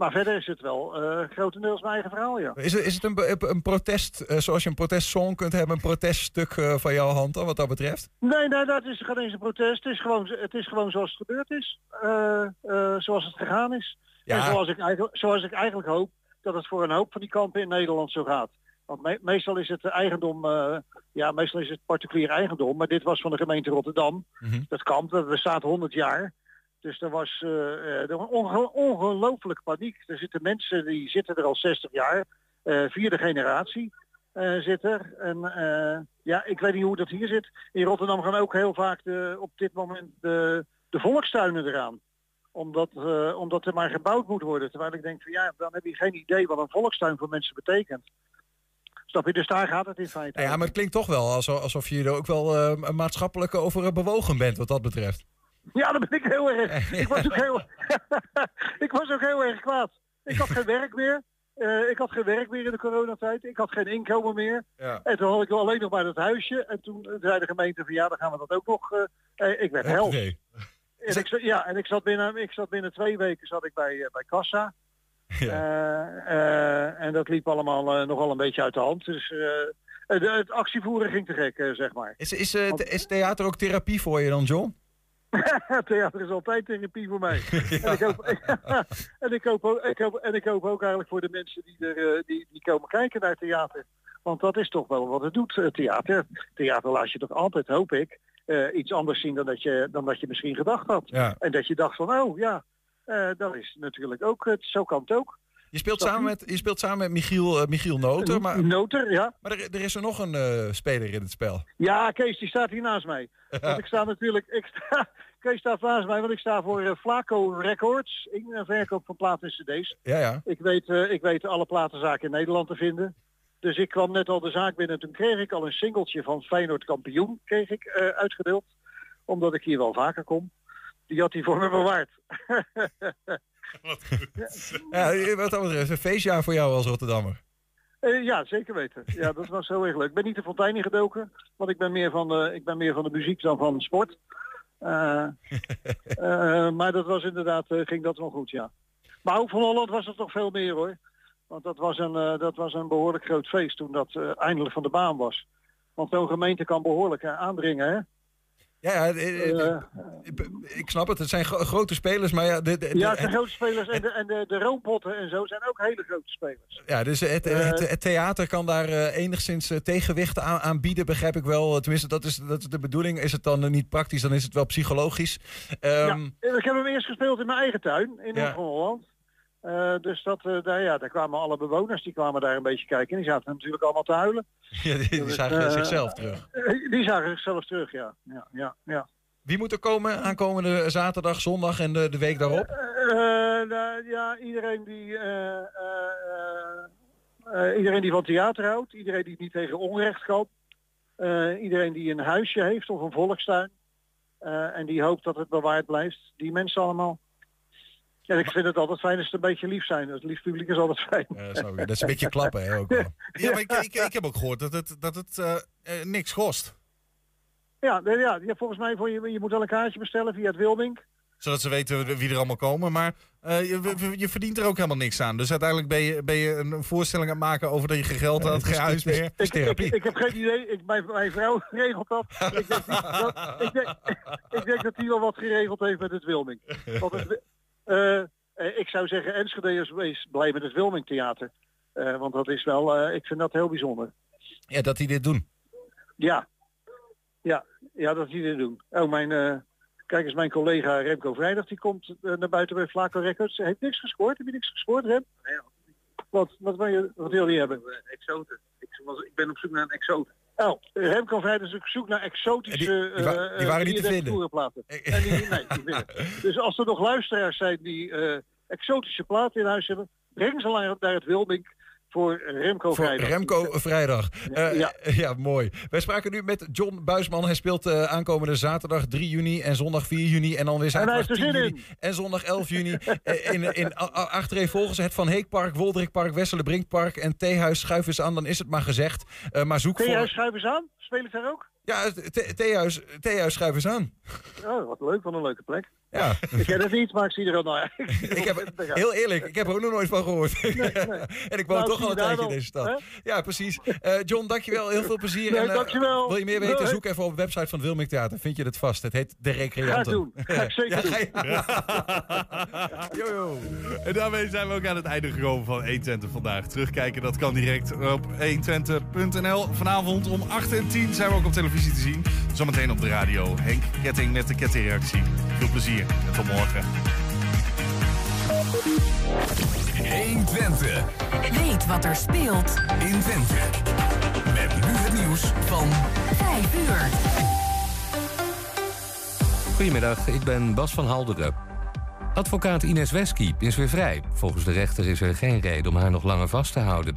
Maar verder is het wel eh, grotendeels mijn eigen verhaal, ja. Is het, is het een, een protest, eh, zoals je een protestsong kunt hebben, een proteststuk eh, van jouw hand dan, wat dat betreft? Nee, nee, dat is geen eens een protest. Het is gewoon, het is gewoon zoals het gebeurd is. Zoals het gegaan is. Ja. En zoals ik, eigenlijk, zoals ik eigenlijk hoop dat het voor een hoop van die kampen in Nederland zo gaat. Want me- meestal is het eigendom, ja, meestal is het particulier eigendom. Maar dit was van de gemeente Rotterdam. Dat kamp, dat bestaat 100 jaar. Dus er was, was onge- ongelooflijk paniek. Er zitten mensen die zitten er al 60 jaar. eh, vierde generatie eh, zit er. En ja, ik weet niet hoe dat hier zit. In Rotterdam gaan ook heel vaak de, op dit moment de, de volkstuinen eraan. Omdat, omdat er maar gebouwd moet worden. Terwijl ik denk van ja, dan heb je geen idee wat een volkstuin voor mensen betekent. Snap je? Dus daar gaat het in feite. Ja, maar het klinkt toch wel alsof, alsof je er ook wel maatschappelijk over bewogen bent wat dat betreft. Ja, dat ben ik heel erg. Ik was ook heel, ik was ook heel erg kwaad. Ik had geen werk meer. Eh, ik had geen werk meer in de coronatijd. Ik had geen inkomen meer. Ja. En toen had ik alleen nog maar dat huisje. En toen zei de gemeente van ja, dan gaan we dat ook nog. eh, eh, ik werd hel. Nee. En ik, zat- ja, en ik zat binnen, ik zat binnen twee weken zat ik bij, bij Kassa. Eh, en dat liep allemaal nogal een beetje uit de hand. Dus het, het actievoeren ging te gek, zeg maar. Is, is, is theater ook therapie voor je dan, John? Theater is altijd therapie voor mij. En, ik hoop, en, ik hoop ook, ik hoop, en ik hoop ook eigenlijk voor de mensen die, er, eh, die, die komen kijken naar theater. Want dat is toch wel wat het doet, eh, theater. Theater laat je toch altijd, hoop ik, eh, iets anders zien dan dat je, dan dat je misschien gedacht had. Ja. En dat je dacht van, oh ja, dat is natuurlijk ook, zo kan het ook. Je speelt samen met, je speelt samen met Michiel, eh, Michiel Noter. Maar, Noter, ja. Maar er, er is er nog een eh, speler in het spel. Ja, Kees, die staat hier naast mij. Want ik sta natuurlijk, ik sta, Kees staat naast mij, want ik sta voor eh, Flaco Records, in een verkoop van platen en cd's. Ja, ja. Ik weet, ik weet alle platenzaken in Nederland te vinden. Dus ik kwam net al de zaak binnen. Toen kreeg ik al een singeltje van Feyenoord kampioen kreeg ik, uitgedeeld. Omdat ik hier wel vaker kom. Die had hij voor me bewaard. ja. Wat dat betreft, een feestjaar voor jou als Rotterdammer. Eh, ja, zeker weten. Ja, dat was heel erg leuk. Ik ben niet de fontein in gedoken, want ik ben meer van de, ik ben meer van de muziek dan van de sport. Eh, eh, maar dat was inderdaad, eh, ging dat wel goed, ja. Maar ook van Holland was het toch veel meer hoor. Want dat was een, eh, dat was een behoorlijk groot feest toen dat eh, eindelijk van de baan was. Want zo'n gemeente kan behoorlijk eh, aandringen, hè? Ja, ja eh, eh, ik, snap het. Het zijn gro- grote spelers, maar ja... De, de- de- Ja, het zijn grote spelers en de, en de, de roompotten en zo zijn ook hele grote spelers. Ja, dus het, Eh, het, het theater kan daar eh, enigszins eh, tegenwicht aan, aan bieden, begrijp ik wel. Tenminste, dat is, dat is de bedoeling. Is het dan eh, niet praktisch, dan is het wel psychologisch. Ehm, Ja, ik heb hem eerst gespeeld in mijn eigen tuin in Ja. Eh, dus dat, eh, daar, ja, daar kwamen alle bewoners, die kwamen daar een beetje kijken. En die zaten natuurlijk allemaal te huilen. ja, die, die Dus, zagen eh, zichzelf terug. Die zagen zichzelf terug, ja. ja, ja, ja. Wie moet er komen aankomende zaterdag, zondag en de, de week daarop? Nou, ja, iedereen die, iedereen die van theater houdt, iedereen die niet tegen onrecht kan, iedereen die een huisje heeft of een volkstuin en die hoopt dat het bewaard blijft, die mensen allemaal. En ik vind het altijd fijn als het een beetje lief zijn. Het lief publiek is altijd fijn. Ja, dat is een beetje klappen, hè, ook wel. Ja, maar ik, ik, ik heb ook gehoord dat het, dat het eh, eh, niks kost. Ja, ja, ja, volgens mij voor je, je moet wel een kaartje bestellen via het Wilming. Zodat ze weten wie er allemaal komen. Maar eh, je, je verdient er ook helemaal niks aan. Dus uiteindelijk ben je, ben je een voorstelling aan het maken over dat je geen geld had, geen huis meer. Ik, ik, ik heb geen idee. Ik, mijn, mijn vrouw regelt dat. Ik denk, dat, ik, denk, ik denk dat hij wel wat geregeld heeft met het Wilming. Want het, ik zou zeggen, Enschede is, is blij met het Wilming Theater. Eh, want dat is wel, eh, ik vind dat heel bijzonder. Ja, dat die dit doen. Ja, ja, ja dat die dit doen. Oh, mijn, eh, kijk eens, mijn collega Remco Vrijdag, die komt eh, naar buiten bij Flaco Records. Hij heeft niks gescoord. Heb je niks gescoord, Rem? Wat, wat, wil je, wat wil je hebben? Exoten. Ik, was, ik ben op zoek naar een exoten. Oh, Remco Vrijdag is op zoek naar exotische... Die- die wa- eh, die waren eh, niet te 33 vinden. En die, nee, die vinden. Dus als er nog luisteraars zijn die eh, exotische platen in huis hebben, breng ze naar, naar het Wilming. Voor Remco Voor vrijdag. Remco vrijdag. Eh, Ja. ja. mooi. Wij spraken nu met John Buisman. Hij speelt eh, aankomende zaterdag 3 juni en zondag 4 juni. En dan weer zaterdag heeft er 10 zin juni en zondag 11 juni. Eh, in, in, achtereenvolgens het Van Heekpark, Woldrikpark, Wesselenbrinkpark en Theehuis. Schuif eens aan, dan is het maar gezegd. Eh, maar zoek Theehuis voor... schuif eens aan. Speel ik daar ook? Ja, Theehuis, Theehuis schuif eens aan. Oh, wat leuk. Wat een leuke plek. Ja. Ik ken het niet, maar ik zie er al naar. Ik heb, heel eerlijk, ik heb er ook nog nooit van gehoord. en ik woon Nou, toch al een tijdje in deze stad. hè? Ja, precies. Eh, John, dankjewel. Heel veel plezier. Nee, en, eh, dankjewel. Wil je meer weten? Zoek even op de website van het Wilming Theater. Vind je het vast. Het heet De Recreanten. Ga. Ga ik zeker Ja, doen. ga je- Yo, yo. En daarmee zijn we ook aan het einde gekomen van 120 vandaag. Terugkijken, dat kan direct op 120.nl. Vanavond om 8 en 10 zijn we ook op televisie te zien. Zometeen op de radio. Henk Ketting met de kettingreactie. Veel plezier en tot morgen. 120 Weet wat er speelt in Twente. Met nu het nieuws van 5 uur. Goedemiddag, ik ben Bas van Halderen. Advocaat Ines Wesky is weer vrij. Volgens de rechter is er geen reden om haar nog langer vast te houden.